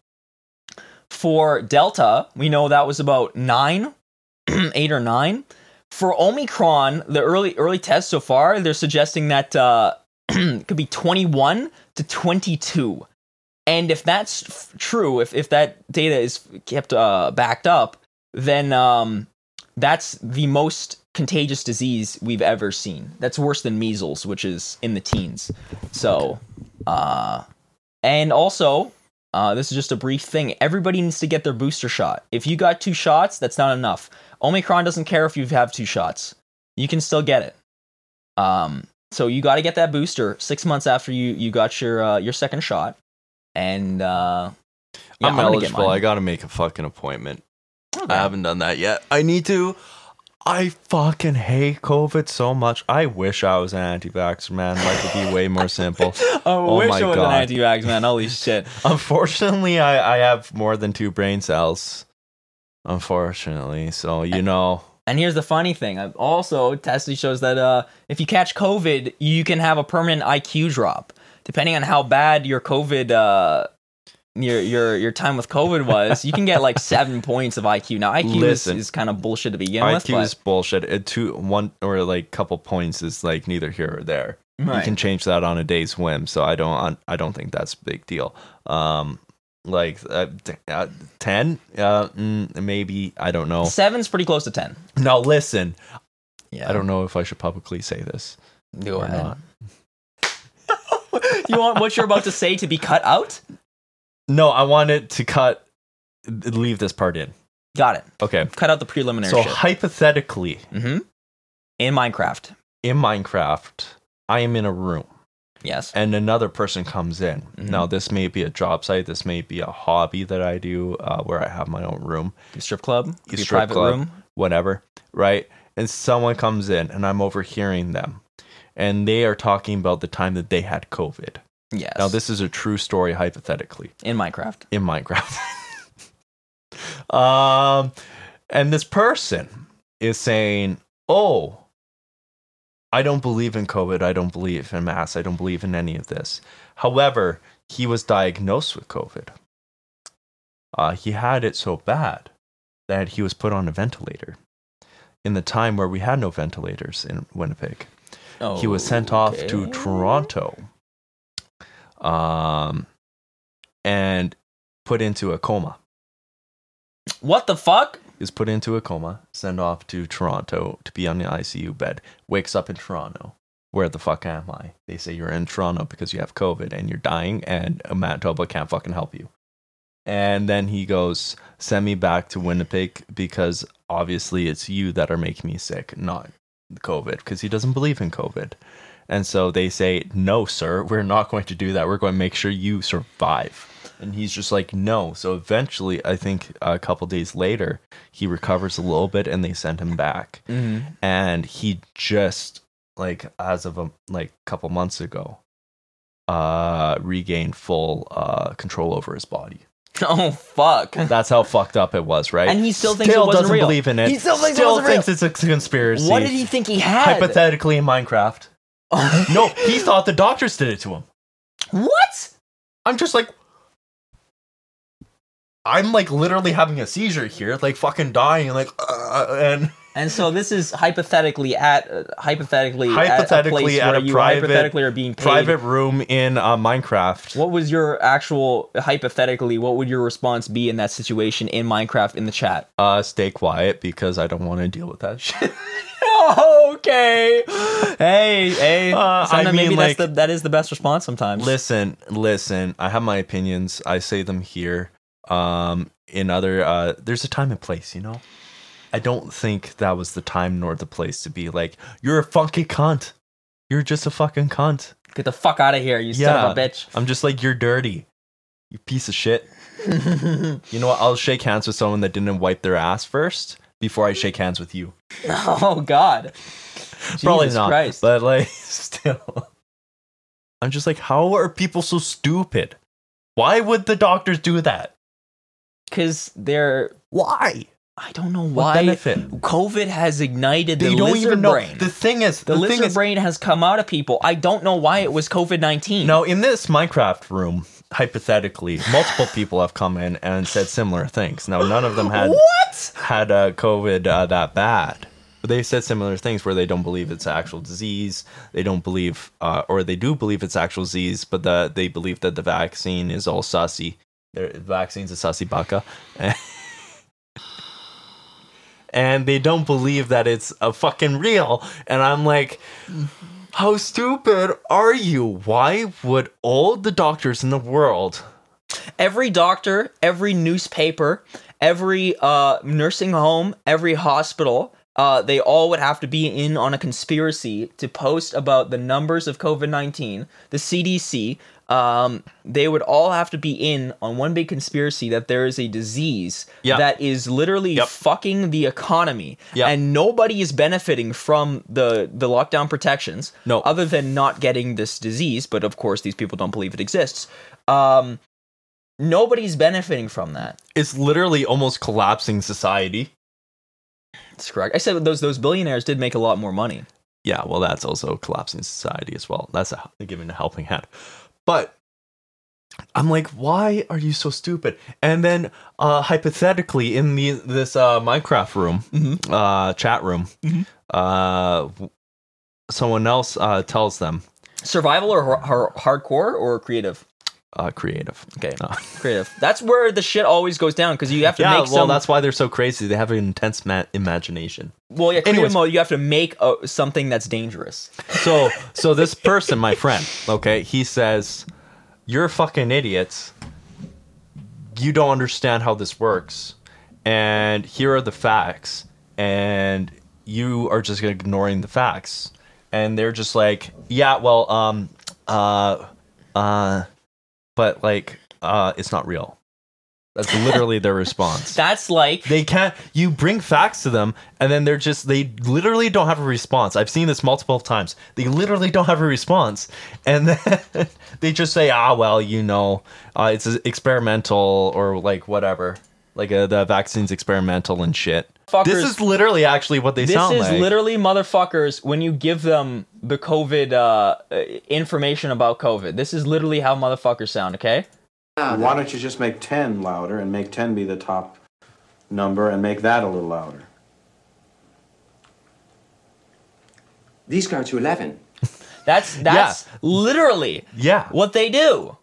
For delta we know that was about 9 8 or 9 for omicron the early early tests so far they're suggesting that uh could be 21 to 22 and if that's f- true, if, if that data is kept uh, backed up, then um, that's the most contagious disease we've ever seen. That's worse than measles, which is in the teens. So, uh, and also, uh, this is just a brief thing. Everybody needs to get their booster shot. If you got two shots, that's not enough. Omicron doesn't care if you have two shots. You can still get it. Um, so you got to get that booster six months after you you got your uh, your second shot and uh yeah, I'm, get eligible. I got to make a fucking appointment. Okay. I haven't done that yet. I need to. I fucking hate COVID so much. I wish I was an anti-vaxxer, man. Life would be way more simple. I Oh wish my I was God. an anti-vax man. Holy shit! Unfortunately, I, I have more than two brain cells. Unfortunately, so you know, And here's the funny thing. I've Also, testing shows that uh, if you catch COVID, you can have a permanent IQ drop, depending on how bad your COVID, uh, your your your time with COVID was. You can get like seven points of IQ. Now, IQ is, Listen. is kind of bullshit to begin with. IQ is bullshit. It two one or like couple points is like neither here or there. but, You can change that on a day's whim, so I don't I don't think that's a big deal. Um, like uh, t- uh, 10 uh, mm, maybe i don't know Seven's pretty close to ten. now listen Yeah, i don't know if i should publicly say this Go or ahead. not. you want what you're about to say to be cut out? no i wanted to cut leave this part in Got it. okay Cut out the preliminary so shit. hypothetically mm-hmm. In Minecraft, in minecraft i am in a room yes. and another person comes in. Mhm. Now, this may be a job site, this may be a hobby that I do uh, where I have my own room, strip club, strip private club. room. whatever, right? And someone comes in and I'm overhearing them, and they are talking about the time that they had COVID. Yes. Now, this is a true story, hypothetically, in Minecraft. in Minecraft. um, and this person is saying, Oh, I don't believe in COVID. I don't believe in masks. I don't believe in any of this. However, he was diagnosed with COVID. Uh, he had it so bad that he was put on a ventilator in the time where we had no ventilators in Winnipeg. He was sent off to Toronto um, and put into a coma. What the fuck? Was put into a coma, sent off to Toronto to be on the ICU bed, wakes up in Toronto. Where the fuck am I? They say you're in Toronto because you have COVID and you're dying, and Manitoba can't fucking help you. And then he goes, Send me back to Winnipeg because obviously it's you that are making me sick, not COVID, because he doesn't believe in COVID. And so they say, No, sir, we're not going to do that. We're going to make sure you survive. And he's just like, No. So eventually, I think a couple days later, he recovers a little bit and they send him back. Mm-hmm. And he just, like, as of a like couple months ago, uh, regained full uh, control over his body. Oh fuck. That's how fucked up it was, right? And he still thinks it still wasn't doesn't real. believe in it. He still thinks it still real. thinks it's a conspiracy. What did he think he had? Hypothetically, in Minecraft. No, he thought the doctors did it to him. what? I'm just like, I'm like literally having a seizure here, like fucking dying, like, uh, and And so this is hypothetically at uh, hypothetically Hypothetically at at a, place a where you private- hypothetically are being paid. private room in uh, Minecraft. What was your actual hypothetically? What would your response be in that situation in Minecraft in the chat? Uh, stay quiet because I don't want to deal with that shit. okay. Hey, hey. Uh, I Sometimes maybe mean, that's like- the that is the best response sometimes. listen, listen. I have my opinions. I say them here. Um, in other, uh, there's a time and place. You know, I don't think that was the time nor the place to be like, you're a funky cunt. You're just a fucking cunt. Get the fuck out of here, you son of a bitch. I'm just like, you're dirty. You piece of shit. You know what? I'll shake hands with someone that didn't wipe their ass first before I shake hands with you. oh God. Probably Jesus not. Christ. But like, still. I'm just like, how are people so stupid? Why would the doctors do that? Because they're Why? I don't know What why benefit? COVID has ignited They the don't lizard even know. brain. The thing is, the, the, lizard thing is, brain has come out of people. I don't know why it was COVID nineteen. now in this Minecraft room, hypothetically, multiple people have come in and said similar things. Now, none of them had what? had uh, COVID uh, that bad. But they said similar things where they don't believe it's actual disease. They don't believe, uh, or they do believe it's actual disease, but the, they believe that the vaccine is all sussy. The vaccine's a sussy baka. and they don't believe that it's a fucking real. And I'm like, how stupid are you? Why would all the doctors in the world Every doctor, every newspaper, every uh, nursing home, every hospital, uh, they all would have to be in on a conspiracy to post about the numbers of COVID 19. The CDC, um, they would all have to be in on one big conspiracy that there is a disease Yeah. that is literally Yep. fucking the economy. Yep. And nobody is benefiting from the, the lockdown protections No. other than not getting this disease. But of course, these people don't believe it exists. Um, nobody's benefiting from that. it's literally almost collapsing society? That's correct. I said those those billionaires did make a lot more money. Yeah, well, that's also collapsing society as well. That's a, giving a helping hand. But I'm like, why are you so stupid? And then, uh, hypothetically, in the this uh, Minecraft room, Mhm. uh, chat room, Mhm. uh, someone else uh, tells them Survival or, or hardcore or creative? Uh, creative. Okay, Uh, creative. That's where the shit always goes down because you have to yeah, make well, some. that's why they're so crazy. They have an intense ma- imagination. well, yeah, creative Anyways. mode. You have to make uh, something that's dangerous. So, so this person, my friend, okay, he says, "You're fucking idiots. You don't understand how this works, and here are the facts, and you are just ignoring the facts." And they're just like, "Yeah, well, um, uh, uh, but like, uh, it's not real." That's literally their response. That's like they can't you bring facts to them and then they're just they literally don't have a response. I've seen this multiple times. They literally don't have a response. And then they just say ah well you know uh, it's experimental or like whatever. Like uh, the vaccine's experimental and shit Fuckers. this is literally actually what they This sound like. This is literally motherfuckers when you give them the COVID uh, uh, information about COVID. This is literally how motherfuckers sound, okay? Why don't you just make 10 louder and make 10 be the top number and make that a little louder? These go to 11. That's that's literally yeah what they do.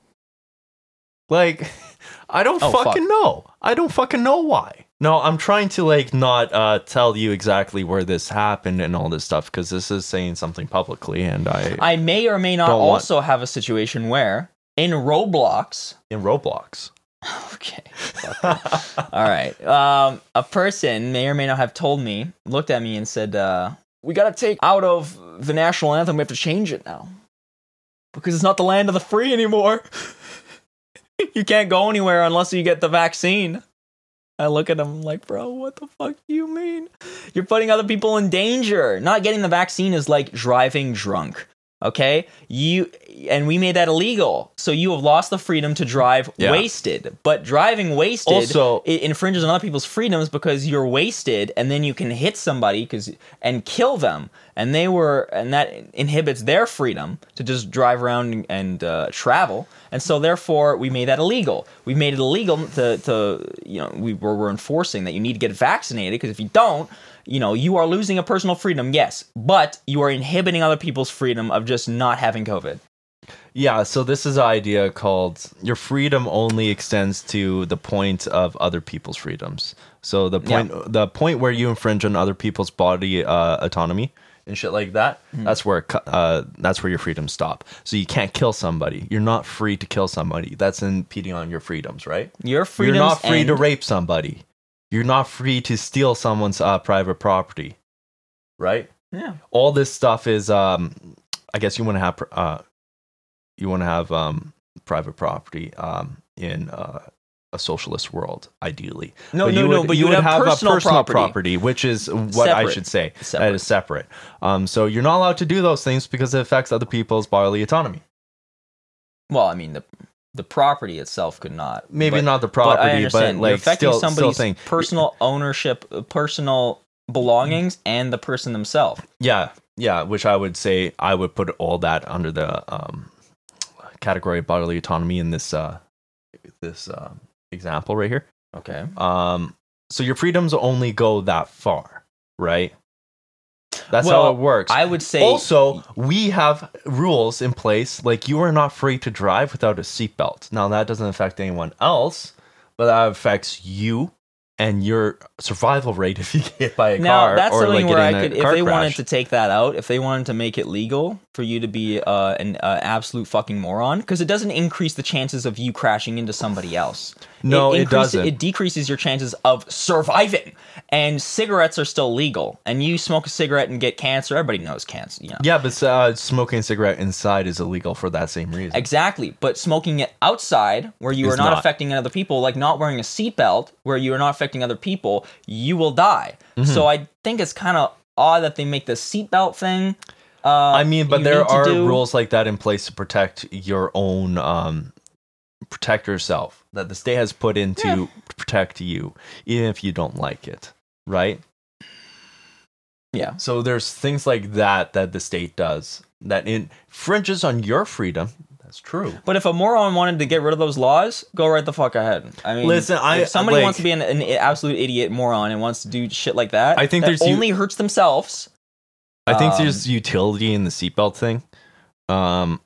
Like, I don't Oh, fuck. fucking know. I don't fucking know why. No, I'm trying to like not uh, tell you exactly where this happened and all this stuff because this is saying something publicly, and I, I may or may not Don't want- also have a situation where in Roblox in Roblox. Okay. All right. Um, a person may or may not have told me, looked at me and said, uh, "We got to take out of the national anthem. We have to change it now because it's not the land of the free anymore. you can't go anywhere unless you get the vaccine." I look at him like, bro, what the fuck do you mean? You're putting other people in danger. Not getting the vaccine is like driving drunk. Okay? You and we made that illegal. So you have lost the freedom to drive Yeah. wasted. But driving wasted Also- it infringes on other people's freedoms because you're wasted and then you can hit somebody cuz and kill them. And they were and that inhibits their freedom to just drive around and uh, travel. And so therefore we made that illegal. We made it illegal to, to you know, we were, we're enforcing that you need to get vaccinated because if you don't, you know, you are losing a personal freedom, yes, but you are inhibiting other people's freedom of just not having COVID. Yeah, so this is an idea called your freedom only extends to the point of other people's freedoms. So the point the point where you infringe on other people's body uh, autonomy and shit like that, that's where uh, that's where your freedoms stop. So you can't kill somebody. You're not free to kill somebody. That's impeding on your freedoms, right? Your freedoms You're not free to rape somebody. You're not free to steal someone's uh, private property, right? Yeah. all this stuff is um i guess you want to have uh you want to have um private property um in uh a socialist world ideally No, But no, you no, but you would have personal a personal property. which is what i should say that Separate. is separate um so you're not allowed to do those things because it affects other people's bodily autonomy Well, I mean the the property itself could not. maybe but- not the But property but, understand. like You're affecting still, still somebody's thing personal ownership, uh, personal belongings, and the person themselves. Yeah, yeah, which I would say I would put all that under the um, category of bodily autonomy in this uh, this um, example right here. Okay. Um, so your freedoms only go that far, right? That's Well, how it works. I would say also, we have rules in place like you are not free to drive without a seatbelt. Now that doesn't affect anyone else, but that affects you and your survival rate if you get hit by a now car that's or something like where I could, if they wanted to take that out, if they wanted to make it legal for you to be uh, an uh, absolute fucking moron, because it doesn't increase the chances of you crashing into somebody else. No, it increases- doesn't. It decreases your chances of surviving. And cigarettes are still legal. And you smoke a cigarette and get cancer. Everybody knows cancer. You know. Yeah, but uh, smoking a cigarette inside is illegal for that same reason. Exactly, but smoking it outside where you Is are not, not. affecting other people, like not wearing a seatbelt where you are not affecting other people, you will die. Mm-hmm. So I think it's kind of odd that they make the seatbelt thing. Uh, I mean, but there are do- rules like that in place to protect your own, um, protect yourself that the state has put in to protect you, even if you don't like it, right? Yeah, So there's things like that that the state does that infringes on your freedom. That's true. but if a moron wanted to get rid of those laws, go right the fuck ahead. I mean, Listen, I- if somebody like- wants to be an, an absolute idiot moron and wants to do shit like that, I think that there's only hurts themselves. I think Um, there's utility in the seatbelt thing. Um,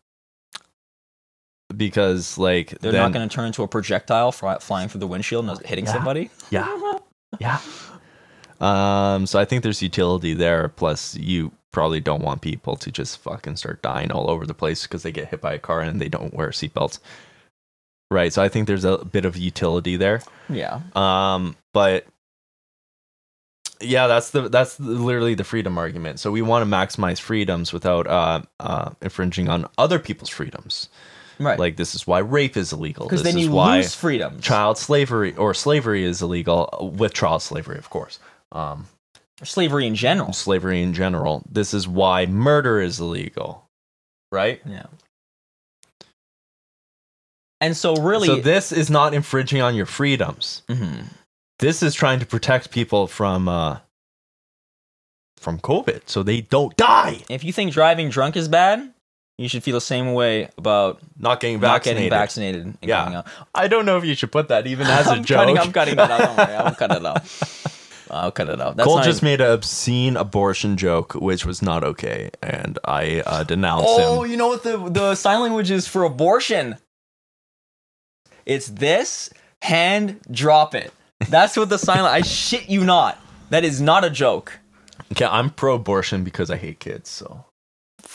because like They're then, not going to turn into a projectile fly, flying through the windshield and hitting Yeah. somebody. Yeah. Yeah. Um, so I think there's utility there. Plus, you probably don't want people to just fucking start dying all over the place because they get hit by a car and they don't wear seatbelts. Right. So I think there's a bit of utility there. Yeah. Um, but yeah, that's the that's the, literally the freedom argument. So we want to maximize freedoms without uh, uh, infringing on other people's freedoms. Right. Like this is why rape is illegal. because This then is you why lose freedom. child slavery or slavery is illegal with child slavery, of course. Um, slavery in general. slavery in general. This is why murder is illegal, right? Yeah. And so really, So this is not infringing on your freedoms. Mhm. This is trying to protect people from uh, from COVID, so they don't die. if you think driving drunk is bad, you should feel the same way about Not getting not vaccinated. getting vaccinated. And Yeah. out. I don't know if you should put that even as a I'm joke. Cutting, I'm cutting that out. Don't worry. I'll cut it out. I'll cut it out. That's Cole not just even- made an obscene abortion joke, which was not okay, and I uh, denounced Oh, him. Oh, you know what the the sign language is for abortion? It's this hand drop it. That's what the sign. I shit you not. That is not a joke. Okay, I'm pro-abortion because I hate kids. So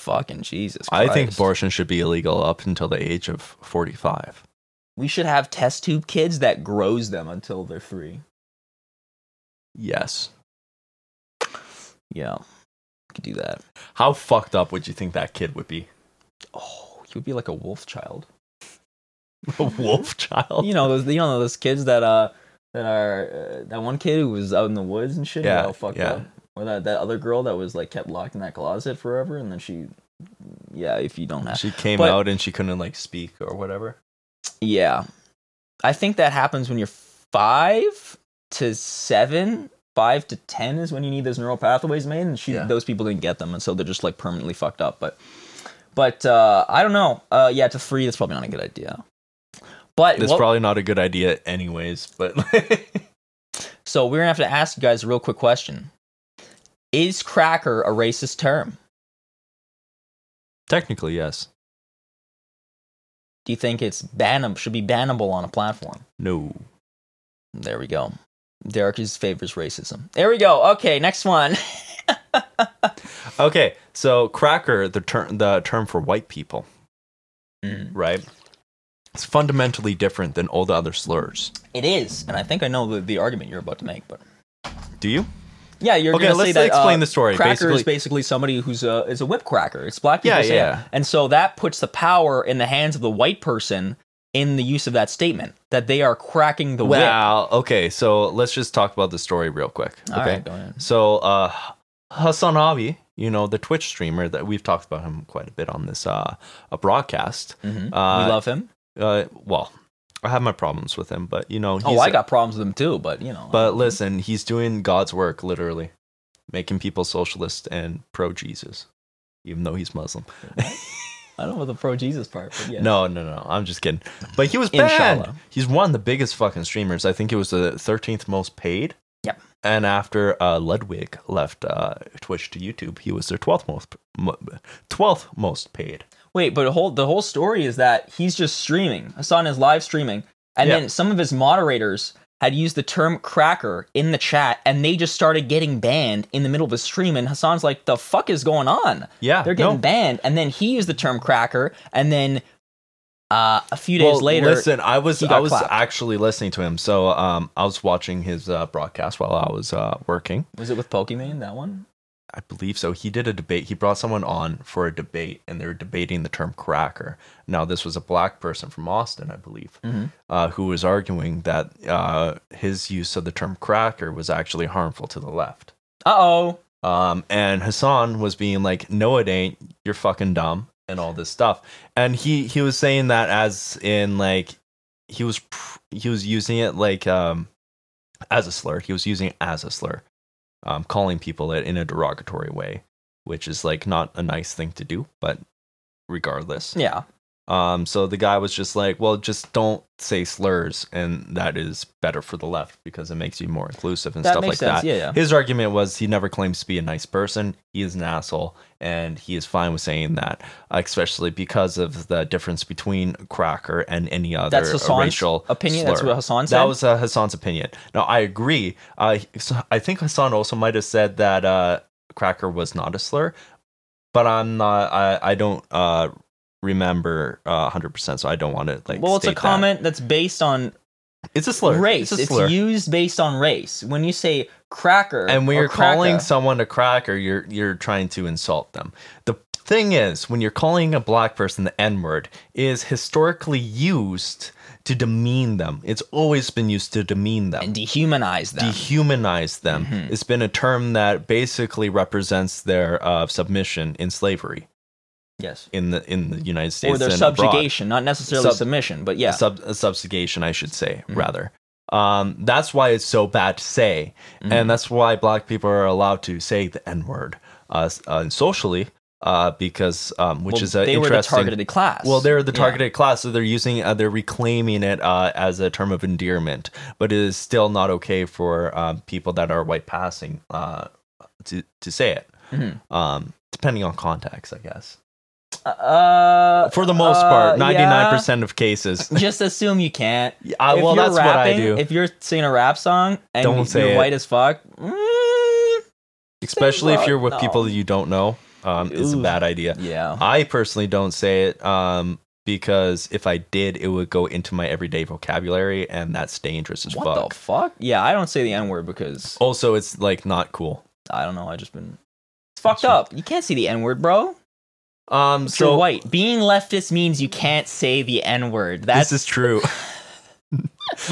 Fucking Jesus. I think abortion should be illegal up until the age of 45. we should have test tube kids that grows them until they're three. Yes. Yeah, could do that. How fucked up would you think that kid would be? Oh, he would be like a wolf child. A wolf child? You know those. You know those kids that uh that are uh, that one kid who was out in the woods and shit. Yeah, all fucked yeah. up. Or that that other girl that was like kept locked in that closet forever, and then she. Yeah, if you don't have. She came But- out and she couldn't like speak or whatever. Yeah. I think that happens when you're five to seven. Five to ten is when you need those neural pathways made, and she, Yeah. those people didn't get them, and so they're just like permanently fucked up. But, but uh, I don't know. Uh, yeah, to three, that's probably not a good idea. But It's probably not a good idea anyways, but so we're gonna have to ask you guys a real quick question: Is cracker a racist term? technically yes. Do you think it's ban should be bannable on a platform? No. There we go. Derek is favors racism. There we go. Okay, next one. Okay, so cracker, the term the term for white people, Mm. right? It's fundamentally different than all the other slurs. It is, and I think I know the, the argument you're about to make, but Do you? Yeah, you're Okay, gonna let's say that explain uh, the story. Cracker Basically- is basically somebody who's a is a whip cracker. It's black people Yeah, yeah. it. and so that puts the power in the hands of the white person in the use of that statement that they are cracking the whip. Well, okay, so let's just talk about the story real quick. All okay. right, go ahead. So uh Hasan Abi, you know, the Twitch streamer that we've talked about him quite a bit on this uh a broadcast. Mhm. Uh, we love him. Uh well, I have my problems with him, but you know, he's Oh, I got problems with him too, but you know. But listen, he's doing God's work literally, making people socialist and pro Jesus, even though he's Muslim. I don't know the pro Jesus part, but yeah. No, no, no. I'm just kidding. But he was banned. Inshallah. He's one of the biggest fucking streamers. I think it was the 13th most paid. Yep. And after uh, Ludwig left uh, Twitch to YouTube, he was their 12th most 12th most paid. Wait, but the whole the whole story is that he's just streaming. Hasan is live streaming, and Yeah. then some of his moderators had used the term cracker in the chat, and they just started getting banned in the middle of the stream. And Hasan's like, "The fuck is going on?" Yeah, They're getting no. banned, and then he used the term cracker, and then uh, a few days Well, later, listen, I was I was clapped. actually listening to him. So um, I was watching his uh, broadcast while I was uh, working. was it with Pokemon that one? I believe so. He did a debate. He brought someone on for a debate, and they were debating the term cracker. Now, this was a black person from Austin, I believe, Mhm. uh, who was arguing that uh, his use of the term cracker was actually harmful to the left. Uh oh. Um, and Hasan was being like, "No, it ain't. You're fucking dumb," and all this stuff. And he he was saying that as in like he was he was using it like um as a slur. He was using it as a slur, um, calling people it in a derogatory way, which is like not a nice thing to do. But regardless, Yeah. Um, so the guy was just like, well, just don't say slurs, and that is better for the left because it makes you more inclusive and That stuff makes like sense, that. yeah, yeah. His argument was he never claims to be a nice person. He is an asshole, and he is fine with saying that, especially because of the difference between cracker and any other That's Hasan's racial opinion? That's slur. what Hasan said? That was uh, Hasan's opinion. Now I agree. Uh, so I think Hasan also might have said that uh, cracker was not a slur, but I'm not. I I don't uh, remember uh, 100%, so I don't want to like. well, it's a that. comment that's based on It's a slur. race. It's a It's, used based on race. When you say cracker, and when you're calling someone a cracker, you're you're trying to insult them. The thing is, when you're calling a black person the N word, is historically used to demean them. It's always been used to demean them. and dehumanize them. dehumanize them. Mhm. It's been a term that basically represents their uh, submission in slavery yes. in the in the United States Or their and abroad. subjugation, not necessarily Sub- submission, but yeah. Sub, subjugation, I should say, Mhm. rather. Um, that's why it's so bad to say, Mhm. and that's why black people are allowed to say the N word uh, uh, socially, uh, because um, which Well, is a they were the interesting. targeted class. Well, they're the Yeah. targeted class, so they're using, uh, they're reclaiming it uh, as a term of endearment, but it is still not okay for um, people that are white passing uh, to to say it. Mhm. Um, depending on context, I guess. Uh, For the most uh, part, ninety nine percent of cases. Just assume you can't. Uh, If well, you're that's what I do. If you're singing a rap song and Don't say you're it. white as fuck, mm, Especially if you're with no. people that you don't know, um, it's a bad idea. yeah. I personally don't say it um, because if I did, it would go into my everyday vocabulary, and that's dangerous as What fuck. the fuck? Yeah, I don't say the N word because also, it's like not cool. I don't know. I just been it's fucked up. You can't see the N word, bro. Um, So white. Being leftist means you can't say the N word. That's this is true.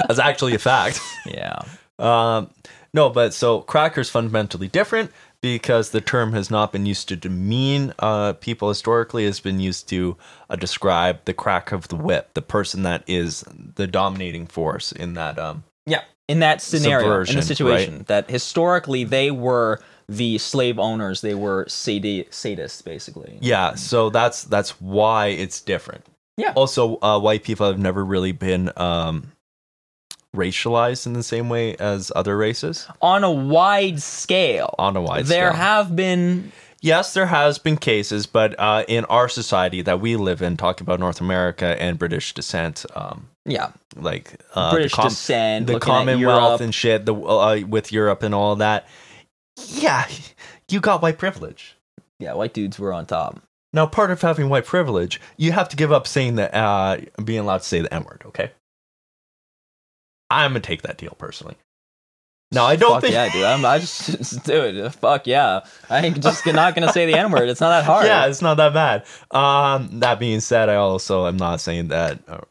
that's actually a fact. yeah. Um, no, but so cracker's fundamentally different because the term has not been used to demean uh, people historically. It's been used to uh, describe the crack of the whip, the person that is the dominating force in that. Um, Yeah. In that scenario, in the situation, that historically they were the slave owners, they were sadi- sadists, basically. yeah, so that's that's why it's different. Yeah. Also, uh, white people have never really been um, racialized in the same way as other races On a wide scale, on a wide scale. there scale. have been Yes, there has been cases, but uh, in our society that we live in, talking about North America and British descent, um, yeah like uh, British the, com- descent, the Commonwealth and shit, the uh, with Europe and all that. Yeah, you got white privilege. yeah, white dudes were on top. Now, part of having white privilege, you have to give up saying that, uh, being allowed to say the N word. Okay, I'm gonna take that deal personally. No, I don't Fuck think. yeah, dude. I'm, I just, just do it. Fuck yeah. I ain't just not gonna say the N word. It's not that hard. Yeah, it's not that bad. Um, that being said, I also am not saying that uh,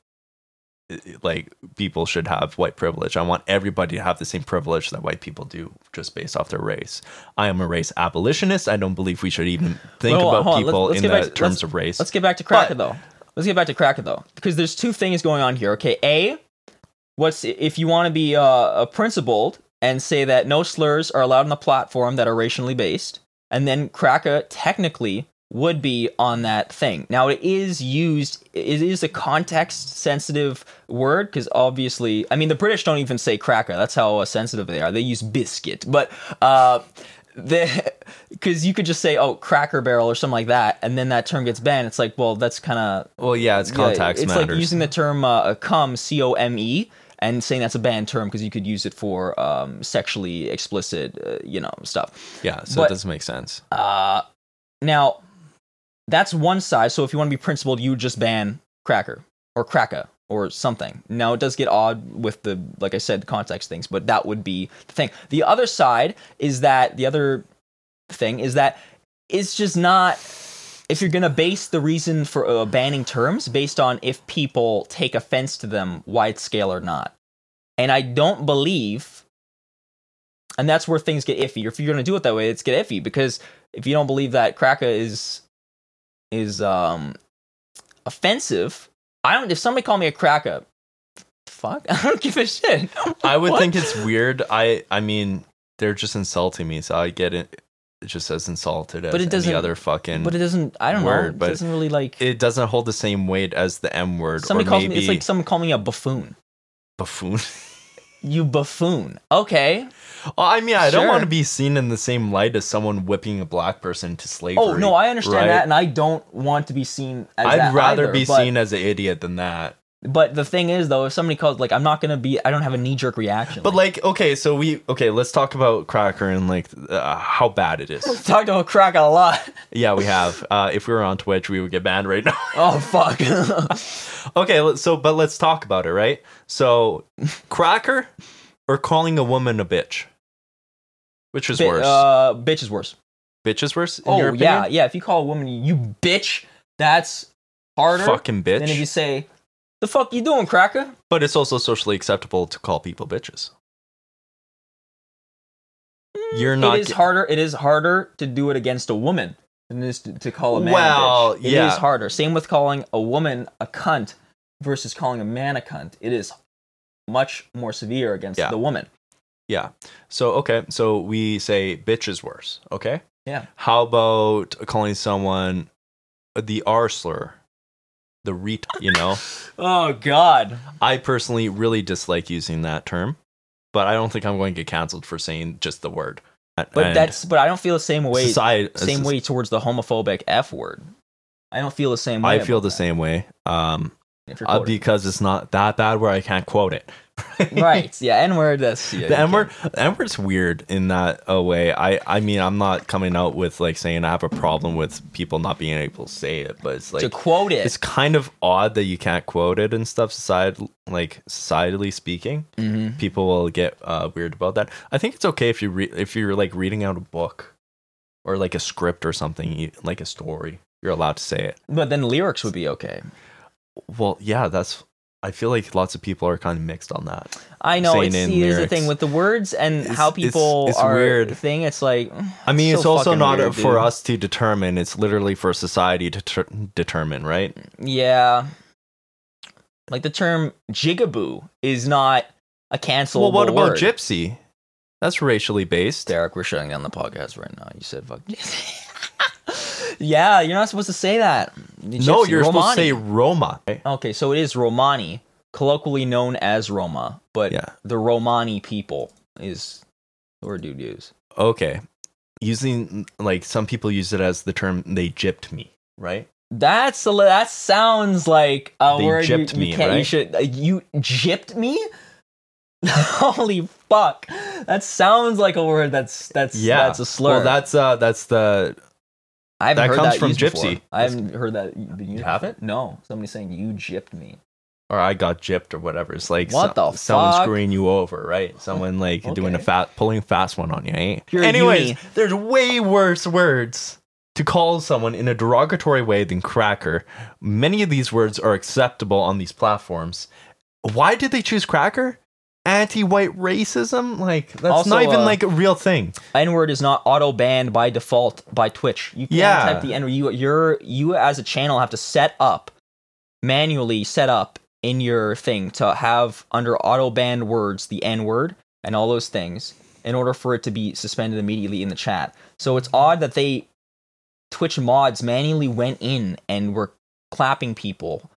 like people should have white privilege. I want everybody to have the same privilege that white people do, just based off their race. I am a race abolitionist. I don't believe we should even think Well, on, about hold. Let's- people let's in the to- terms of race. Let's get back to Cracker though. Let's get back to Cracker though, because there's two things going on here. Okay, a, what's if you want to be uh, a principled and say that no slurs are allowed on the platform that are racially based, and then Cracker technically would be on that thing. Now it is used. It is a context sensitive word because obviously, I mean, the British don't even say cracker. That's how uh, sensitive they are. They use biscuit, but uh, the because you could just say oh cracker barrel or something like that, and then that term gets banned. It's like well that's kind of well, yeah, it's context it's matters. like using the term uh, "come" c o m e and saying that's a banned term because you could use it for um, sexually explicit, uh, you know, stuff. yeah, so but- it doesn't make sense. Uh, now, that's one side. So if you want to be principled, you just ban cracker or cracka or something. Now it does get odd with the, like I said, context things, but that would be the thing. The other side is that the other thing is that it's just not. If you're gonna base the reason for uh, banning terms based on if people take offense to them wide scale or not, and I don't believe and that's where things get iffy. If you're gonna do it that way, it's get iffy because if you don't believe that cracker is is um offensive, I don't. If somebody called me a cracker, fuck, I don't give a shit. I would What? think it's weird. I I mean, they're just insulting me, so I get it. It just as insulted as But it doesn't- any other fucking. But it doesn't. I don't know. word, It but doesn't really like. it doesn't hold the same weight as the M word. somebody calls me. It's like someone called me a buffoon. buffoon. You buffoon. Okay. well, I mean, I don't want to be seen in the same light as someone whipping a black person to slavery. Oh no, I understand right? that, and I don't want to be seen as I'd rather either, be but- seen as an idiot than that. But the thing is, though, if somebody calls, like, I'm not gonna be. I don't have a knee jerk reaction. But like, okay, so we okay. Let's talk about Cracker and like uh, how bad it is. talked about crack a lot. yeah, we have. Uh, if we were on Twitch, we would get banned right now. Oh fuck. okay, so but let's talk about it, right? So, Cracker or calling a woman a bitch, which is Bi- worse? Uh, bitch is worse. bitch is worse. In Oh your yeah, yeah. If you call a woman you bitch, that's harder fucking bitch. than if you say, "The fuck you doing, cracker?" but it's also socially acceptable to call people bitches. You're not. it is ge- harder. It is harder to do it against a woman than it is to, to call a man. Well, a bitch. It is yeah. harder. Same with calling a woman a cunt versus calling a man a cunt. It is much more severe against Yeah. the woman. Yeah. So okay, so we say bitch is worse. Okay. Yeah. How about calling someone the R slur, the ret? You know, Oh God. I personally really dislike using that term, but I don't think I'm going to get canceled for saying just the word. But And that's. But I don't feel the same way. society, Same way towards the homophobic F word. I don't feel the same way. I feel the that, same way. Um, if you're uh, because it's not that bad where I can't quote it. right. Yeah. N word. That's yeah, the M word, M word's weird in that a way. I, I mean, I'm not coming out with like saying I have a problem with people not being able to say it, but it's like to quote it. it's kind of odd that you can't quote it and stuff. Society, like societally speaking, Mhm. people will get uh, weird about that. I think it's okay if you re- if you're like reading out a book or like a script or something, you, like a story. You're allowed to say it. But then lyrics would be okay. Well, yeah, that's. I feel like lots of people are kind of mixed on that. I know. Saying It's, in here's the thing with the words and It's- how people it's are weird. thing. It's like I mean, so it's also not weird, for dude. us to determine. It's literally for society to ter- determine, right? Yeah. Like the term jigaboo is not a cancelable well, what about word. gypsy? That's racially based. Derek, we're shutting down the podcast right now. You said fuck. yeah, you're not supposed to say that. no, you're supposed to say Romani. Roma. Okay, so it is Romani, colloquially known as Roma, but Yeah. the Romani people is word you'd use. Okay. Using like some people use it as the term they gypped me, right? That's a, that sounds like a They word you, gypped you me, can't. You should uh, you gypped me. Holy fuck! That sounds like a word that's that's Yeah. that's a slur. Well, that's uh that's the I haven't that heard comes that from before. gypsy. I haven't heard that. You, You have haven't? No. Somebody's saying you gypped me. or I got gypped or whatever. It's like What the someone fuck? screwing you over, right? Someone like doing a Okay. fat pulling a fast one on you, eh? Pure Anyways, uni. there's way worse words to call someone in a derogatory way than cracker. Many of these words are acceptable on these platforms. Why did they choose cracker? Anti-white racism? Like that's Also, not even uh, like a real thing. N word is not auto banned by default by Twitch. You can't Yeah. type the N word. You you're you as a channel have to set up manually set up in your thing to have under auto banned words the N word and all those things in order for it to be suspended immediately in the chat. So it's odd that they Twitch mods manually went in and were clapping people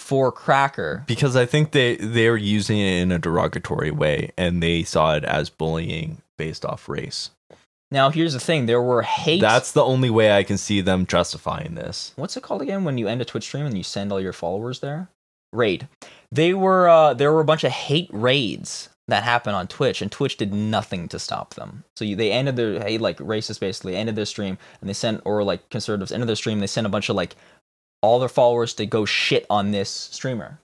for cracker. Because I think they they were using it in a derogatory way and they saw it as bullying based off race. Now here's the thing: there were hate. That's the only way I can see them justifying this. what's it called again when you end a Twitch stream and you send all your followers there? Raid. They were uh, there were a bunch of hate raids that happened on Twitch, and Twitch did nothing to stop them. So you, they ended their hey like racist basically ended their stream, and they sent or like conservatives ended their stream. They sent a bunch of like all their followers to go shit on this streamer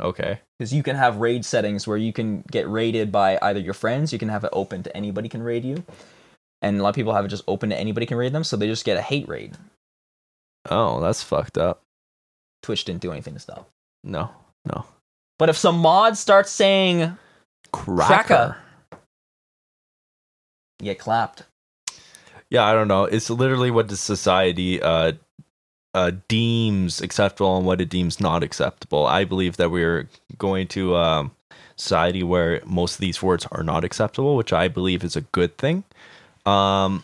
Okay. because you can have raid settings where you can get raided by either your friends, you can have it open to anybody can raid you, and a lot of people have it just open to anybody can raid them, so they just get a hate raid. Oh, that's fucked up. Twitch didn't do anything to stop. No. No. But if some mod starts saying Cracker. you get clapped. Yeah, I don't know. It's literally what the society uh uh deems acceptable and what it deems not acceptable. I believe that we're going to um society where most of these words are not acceptable, which I believe is a good thing. Um,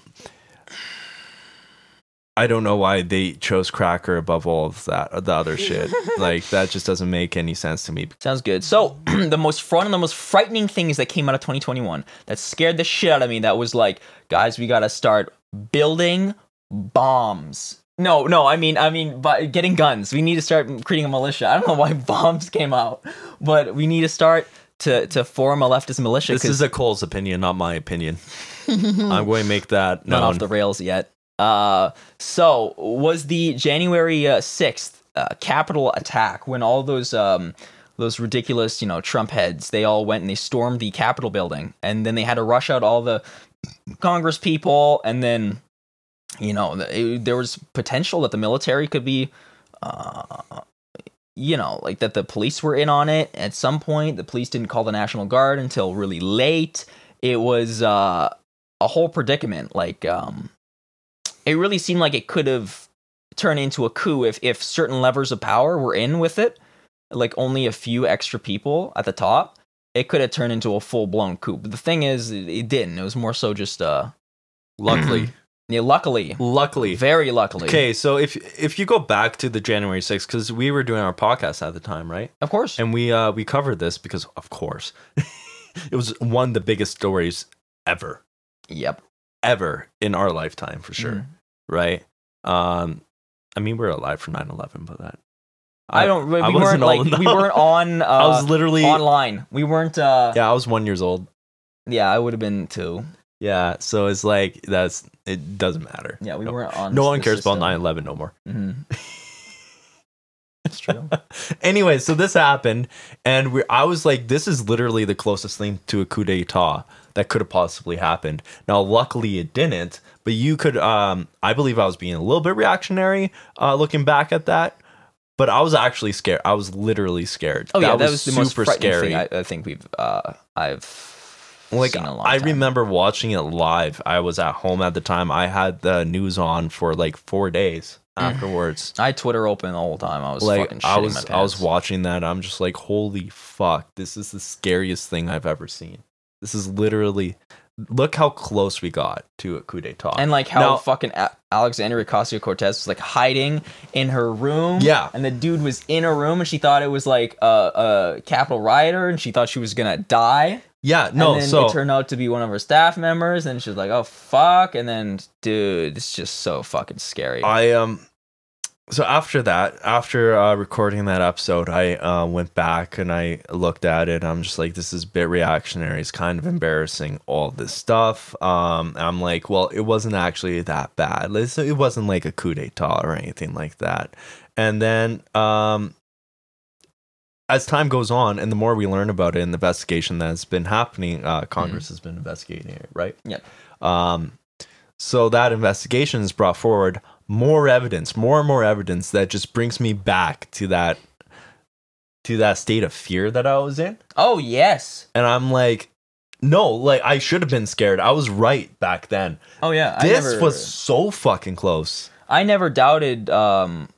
I don't know why they chose Cracker above all of that, the other shit. like that just doesn't make any sense to me. Sounds good. So the most fun and the most frightening things that came out of 2021 that scared the shit out of me. That was like, guys, we gotta start building bombs. No, no, I mean, I mean, but getting guns. We need to start creating a militia. I don't know why bombs came out, but we need to start to to form a leftist militia. This 'cause- is a Cole's opinion, not my opinion. I'm going to make that not known. off the rails yet. Uh, so was the January uh, sixth uh, Capitol attack when all those um, those ridiculous you know Trump heads they all went and they stormed the Capitol building and then they had to rush out all the Congress people and then you know it- there was potential that the military could be. Uh, you know, like that the police were in on it at some point. The police didn't call the National Guard until really late. It was uh, a whole predicament. Like, um, it really seemed like it could have turned into a coup if if certain levers of power were in with it. Like only a few extra people at the top, it could have turned into a full blown coup. But the thing is, it, didn't. It was more so just uh, luckily, yeah, luckily, luckily. very luckily. Okay, so if if you go back to the January 6th, because we were doing our podcast at the time, right? of course. And we uh we covered this because of course it was one of the biggest stories ever. Yep. Ever in our lifetime for sure. Mhm. Right? Um I mean we are alive for 9-11, but that I don't. We I weren't like old we weren't on. Uh, I was literally online. We weren't. uh Yeah, I was one years old. Yeah, I would have been too. Yeah, so it's like that's it doesn't matter. Yeah, we no, weren't on. no one cares about system. 9-11 no more. Mhm. That's true. anyway, so this happened, and we I was like, this is literally the closest thing to a coup d'état that could have possibly happened. Now, luckily, it didn't. But you could, um, I believe, I was being a little bit reactionary, uh, looking back at that. But I was actually scared. I was literally scared. Oh yeah, that was the most frightening scary. thing I, I think we've. Uh, I've like seen a long I time. remember watching it live. I was at home at the time. I had the news on for like four days mm. afterwards. I had Twitter open the whole time. I was like I was my I was watching that. I'm just like, holy fuck! This is the scariest thing I've ever seen. This is literally. Look how close we got to a coup d'état. and like how Now- fucking A- Alexandria Ocasio Cortez was like hiding in her room. Yeah. and the dude was in her room, and she thought it was like a, a Capitol rioter, and she thought she was gonna die. yeah, no. and then So it turned out to be one of her staff members, and she's like, "Oh fuck!" And then, dude, it's just so fucking scary. I um so after that, after uh, recording that episode, I uh, went back and I looked at it. I'm just like, this is a bit reactionary. It's kind of embarrassing. All this stuff. Um, I'm like, well, it wasn't actually that bad. It wasn't like a coup d'état or anything like that. And then, um, as time goes on, and the more we learn about it, and the investigation that's been happening, uh, Congress has been investigating it, right? Yep. Um, so that investigation is brought forward more evidence, more and more evidence that just brings me back to that to that state of fear that I was in. oh yes. And I'm like, no, like I should have been scared. I was right back then. Oh yeah. This never- was so fucking close. I never doubted um,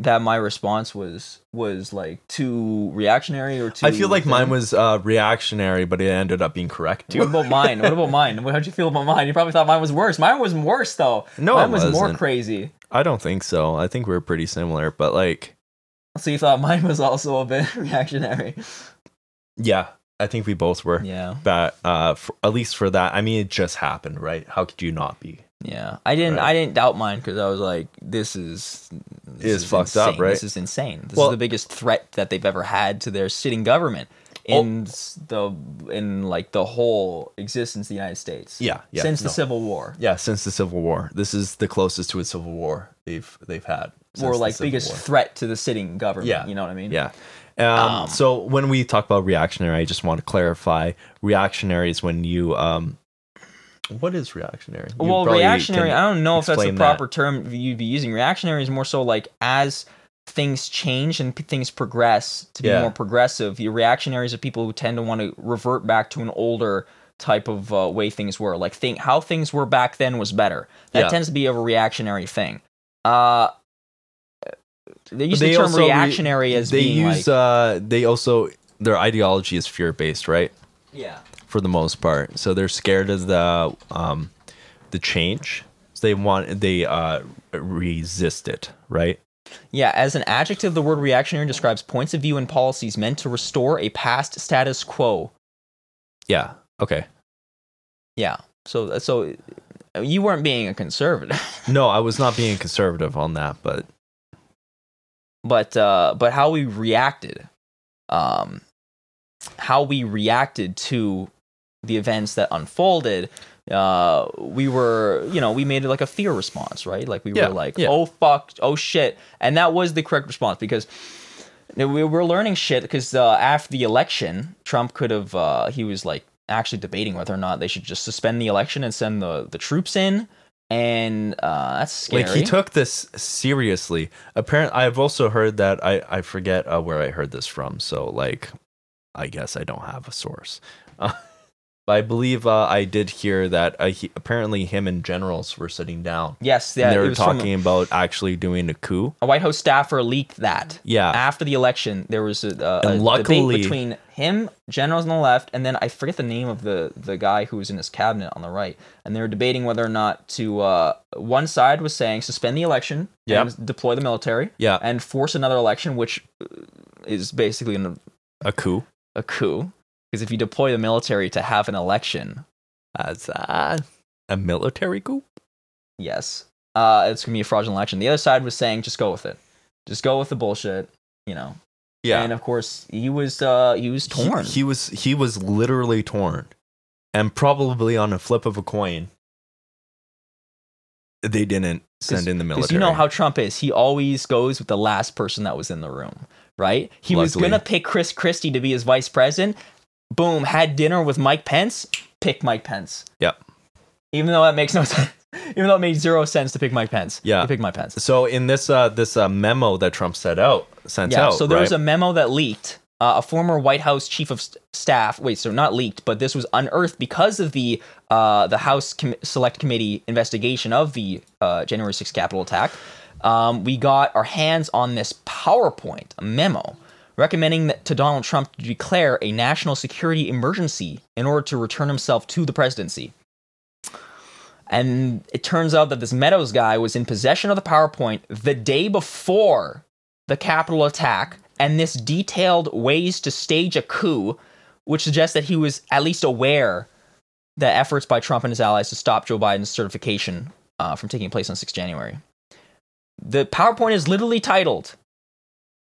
that my response was was like too reactionary or too. I feel like mine was uh, reactionary, but it ended up being correct What about mine? What about mine? How'd you feel about mine? You probably thought mine was worse. Mine was worse though. No, mine was more wasn't. crazy. I don't think so. I think we are pretty similar, but like, So you thought mine was also a bit reactionary? yeah, I think we both were. Yeah, But uh, for, at least for that, I mean, it just happened, right? How could you not be? Yeah. I didn't. Right. I didn't doubt mine because I was like, this is. This Is fucked up, right? This is insane. This Well- is the biggest threat that they've ever had to their sitting government Oh. in s- the in like the whole existence of the United States. Yeah, yeah, Since the. Civil War. Yeah, since the Civil War, this is the closest to a civil war they've they've had. or like biggest War. threat to the sitting government. Yeah. You know what I mean? Yeah. Um, Um, so when we talk about reactionary, I just want to clarify: reactionary is when you um, what is reactionary? You well, reactionary, I don't know if that's the proper term you'd be using. Reactionary is more so like as things change and p- things progress to be Yeah. more progressive. Your reactionaries are people who tend to want to revert back to an older type of uh, way things were. Like think how things were back then was better. That Yeah. tends to be a reactionary thing. Uh, they use They the term also re- reactionary as they use like uh, they also their ideology is fear based, right? yeah. For the most part. So they're scared of the um, the change. So they want they uh resist it, right? Yeah, as an adjective, the word reactionary describes points of view and policies meant to restore a past status quo. Yeah. Okay. Yeah. So so you weren't being a conservative, No, I was not being conservative on that, but but uh, but how we reacted, um, how we reacted to the events that unfolded. Uh, we were, you know, we made it like a fear response, right? Like we Yeah, were like, yeah. oh fuck, oh shit, and that was the correct response because we were learning shit because uh, after the election, Trump could have, uh, he was like actually debating whether or not they should just suspend the election and send the the troops in, and uh, that's scary. like he took this seriously. Apparently, I've also heard that I I forget uh, where I heard this from. So like, I guess I don't have a source. But I believe uh, I did hear that uh, he, apparently him and generals were sitting down. yes, yeah, and they were was from talking about actually doing a coup. a White House staffer leaked that. Yeah. After the election, there was a, a, a luckily- debate between him, generals on the left, and then I forget the name of the the guy who was in his cabinet on the right, and they were debating whether or not to. Uh, one side was saying suspend the election Yeah. and deploy the military, Yeah. and force another election, which is basically an, A coup. a coup. Because if you deploy the military to have an election, That's uh, a military coup. yes, uh, it's gonna be a fraudulent election. The other side was saying just go with it, just go with the bullshit, you know. Yeah. and of course he was uh he was torn. He, was he was literally torn, and probably on a flip of a coin, they didn't send in the military. You know how Trump is. He always goes with the last person that was in the room, right? He was gonna pick Chris Christie to be his vice president. Boom, had dinner with Mike Pence. Pick Mike Pence. Yep. Even though that makes no sense. Even though it made zero sense to pick Mike Pence. Yeah. He picked Mike Pence. So in this uh this uh, memo that Trump sent out sent Yeah. out, so there right? was a memo that leaked. Uh, a former White House chief of st- staff. Wait, so not leaked, but this was unearthed because of the uh, the House Com- Select Committee investigation of the uh, January 6th Capitol attack. Um, we got our hands on this PowerPoint, a memo recommending that, to Donald Trump to declare a national security emergency in order to return himself to the presidency. And it turns out that this Meadows guy was in possession of the PowerPoint the day before the Capitol attack, and this detailed ways to stage a coup, which suggests that he was at least aware that efforts by Trump and his allies to stop Joe Biden's certification uh, from taking place on 6 January. The PowerPoint is literally titled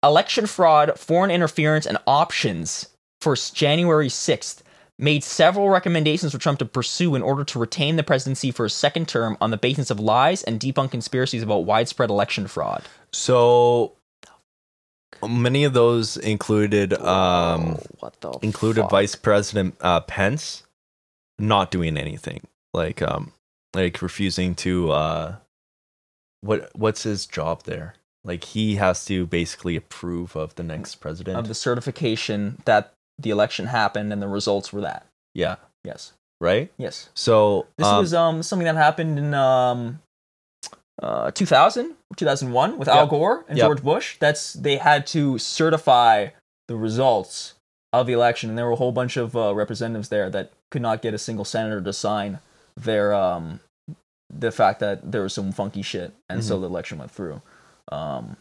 Election Fraud, Foreign Interference, and Options for January 6th. Made several recommendations for Trump to pursue in order to retain the presidency for a second term on the basis of lies and debunk conspiracies about widespread election fraud. so many of those included um Whoa, what the included fuck? Vice President uh, Pence not doing anything, like um, like refusing to uh, what what's his job there? Like he has to basically approve of the next president. of the certification that the election happened and the results were that. yeah, Yes. right. Yes. So This um, was um something that happened in um uh 2000 2001 with Al Gore and Yep. George Bush. That's they had to certify the results of the election and there were a whole bunch of uh, representatives there that could not get a single senator to sign their um the fact that there was some funky shit and Mm-hmm. so the election went through. Um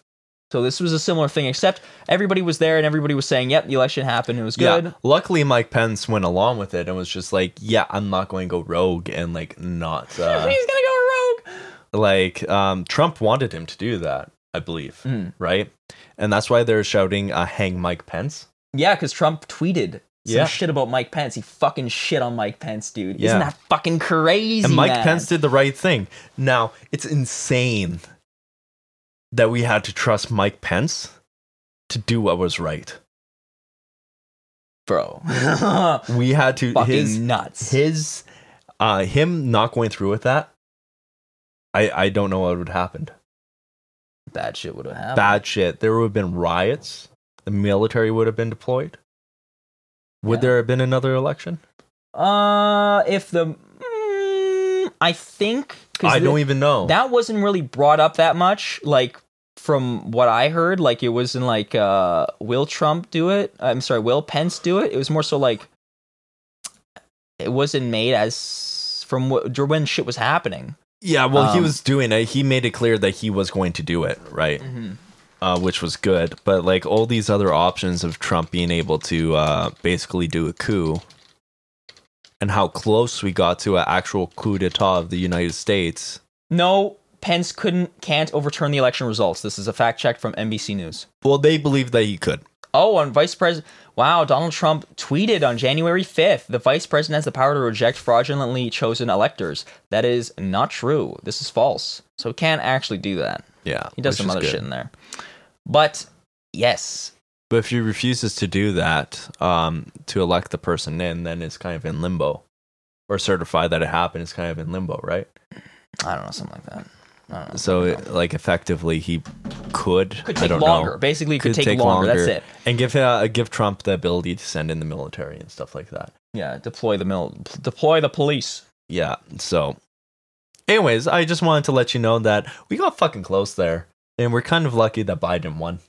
so this was a similar thing, except everybody was there and everybody was saying, "Yep, the election happened. It was good." Yeah. Luckily, Mike Pence went along with it and was just like, "Yeah, I'm not going to go rogue and like not uh, He's gonna go rogue. like um, Trump wanted him to do that, I believe, Mhm. right? And that's why they're shouting, uh, "Hang Mike Pence." Yeah, because Trump tweeted some Yeah. shit about Mike Pence. He fucking shit on Mike Pence, dude. Yeah. Isn't that fucking crazy? And Mike man? Pence did the right thing. Now, it's insane that we had to trust Mike Pence to do what was right. bro. We had to fucking his nuts. his uh him not going through with that. I I don't know what would have happened. Bad shit would have happened. Bad shit. There would have been riots. The military would have been deployed. Would Yeah. there have been another election? Uh, if the, mm, I think I don't even know. that wasn't really brought up that much. Like from what I heard, like it wasn't like uh, will Trump do it? I'm sorry, will Pence do it? It was more so like it wasn't made as from what, when shit was happening. Yeah, well, he Um, was doing it. He made it clear that he was going to do it, right? Uh, which was good. But like all these other options of Trump being able to uh, basically do a coup, and how close we got to an actual coup d'état of the United States. No, Pence couldn't can't overturn the election results. This is a fact check from NBC News. Well, they believe that he could. Oh, on Vice President. Wow, Donald Trump tweeted on January 5th the Vice President has the power to reject fraudulently chosen electors. That is not true. This is false. So he can't actually do that. Yeah, He does some other good. shit in there. But yes, But if he refuses to do that, um, to elect the person in, then it's kind of in limbo, or certify that it happened. It's kind of in limbo, right? I don't know, something like that. Know. So, it, like, effectively, he could. could I take don't longer. Know, Basically, could, take, longer. That's it. And give uh, give Trump the ability to send in the military and stuff like that. Yeah, deploy the mil- deploy the police. Yeah. So, anyways, I just wanted to let you know that we got fucking close there, and we're kind of lucky that Biden won.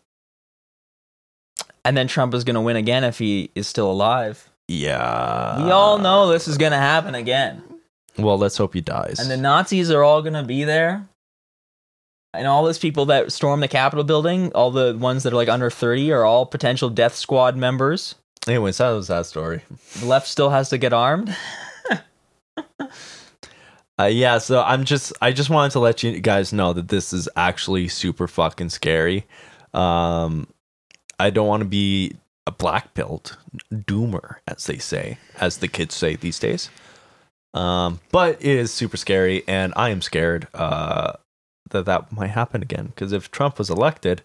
And then Trump is going to win again if he is still alive. Yeah. we all know this is going to happen again. Well, let's hope he dies. And the Nazis are all going to be there. And all those people that storm the Capitol building, all the ones that are like under 30 are all potential death squad members. anyways, that was that story. The left still has to get armed. Uh, yeah, so I'm just I just wanted to let you guys know that this is actually super fucking scary. Um, I don't want to be a black belt doomer, as they say, as the kids say these days. Um, but it is super scary, and I am scared uh, that that might happen again. Because if Trump was elected,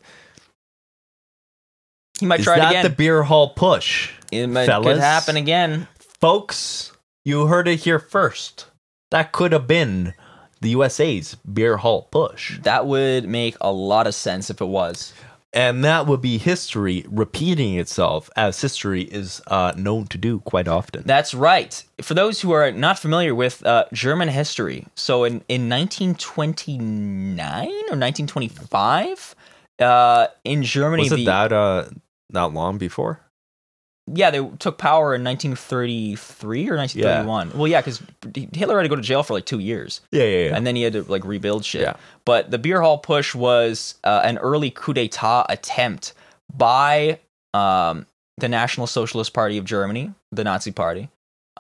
He might is try that again. the beer hall putsch, it might fellas? could happen again. folks? You heard it here first. That could have been the USA's beer hall putsch. That would make a lot of sense if it was. And that would be history repeating itself, as history is uh, known to do quite often. That's right. For those who are not familiar with uh, German history, so in, in 1929 or 1925, uh, in Germany, Was it the, that uh, not long before? Yeah, they took power in 1933 or 1931. Well, yeah, because Hitler had to go to jail for like two years. Yeah, yeah, yeah. and then he had to like rebuild shit. Yeah. But the beer hall putsch was uh, an early coup d'état attempt by um, the National Socialist Party of Germany, the Nazi Party,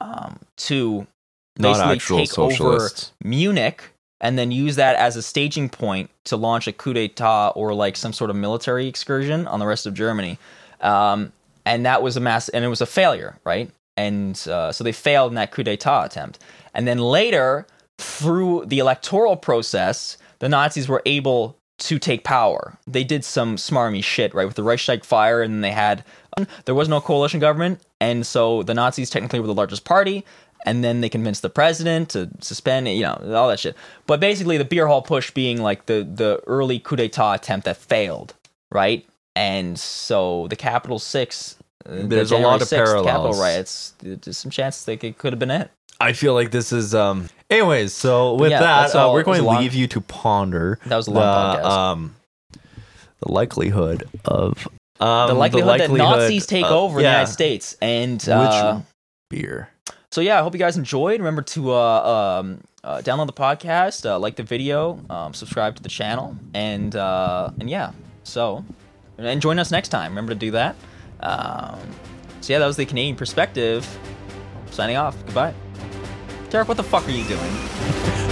um, to basically take socialists. over Munich and then use that as a staging point to launch a coup d'état or like some sort of military excursion on the rest of Germany. Um, and that was a mass, and it was a failure, right? And uh, so they failed in that coup d'état attempt. And then later, through the electoral process, the Nazis were able to take power. They did some smarmy shit, right, with the Reichstag fire, and they had there was no coalition government, and so the Nazis technically were the largest party, and then they convinced the president to suspend, you know, all that shit. But basically, the beer hall putsch being like the the early coup d'état attempt that failed, right? And so the Capital Six, uh, the There's a lot of 6th Capitol parallels. riots. There's some chances that it could have been it. I feel like this is. um Anyways, so with Yeah, that, uh, we're going to long- leave you to ponder That was a long the, podcast. um, the likelihood of um, the likelihood, that Nazis take uh, over the United States, and uh, beer. so yeah, I hope you guys enjoyed. Remember to uh, um, uh, download the podcast, uh, like the video, um, subscribe to the channel, and uh, and yeah. So and join us next time. Remember to do that. Um, so yeah, that was the Canadian perspective. Signing off. Goodbye. Derek, what the fuck are you doing?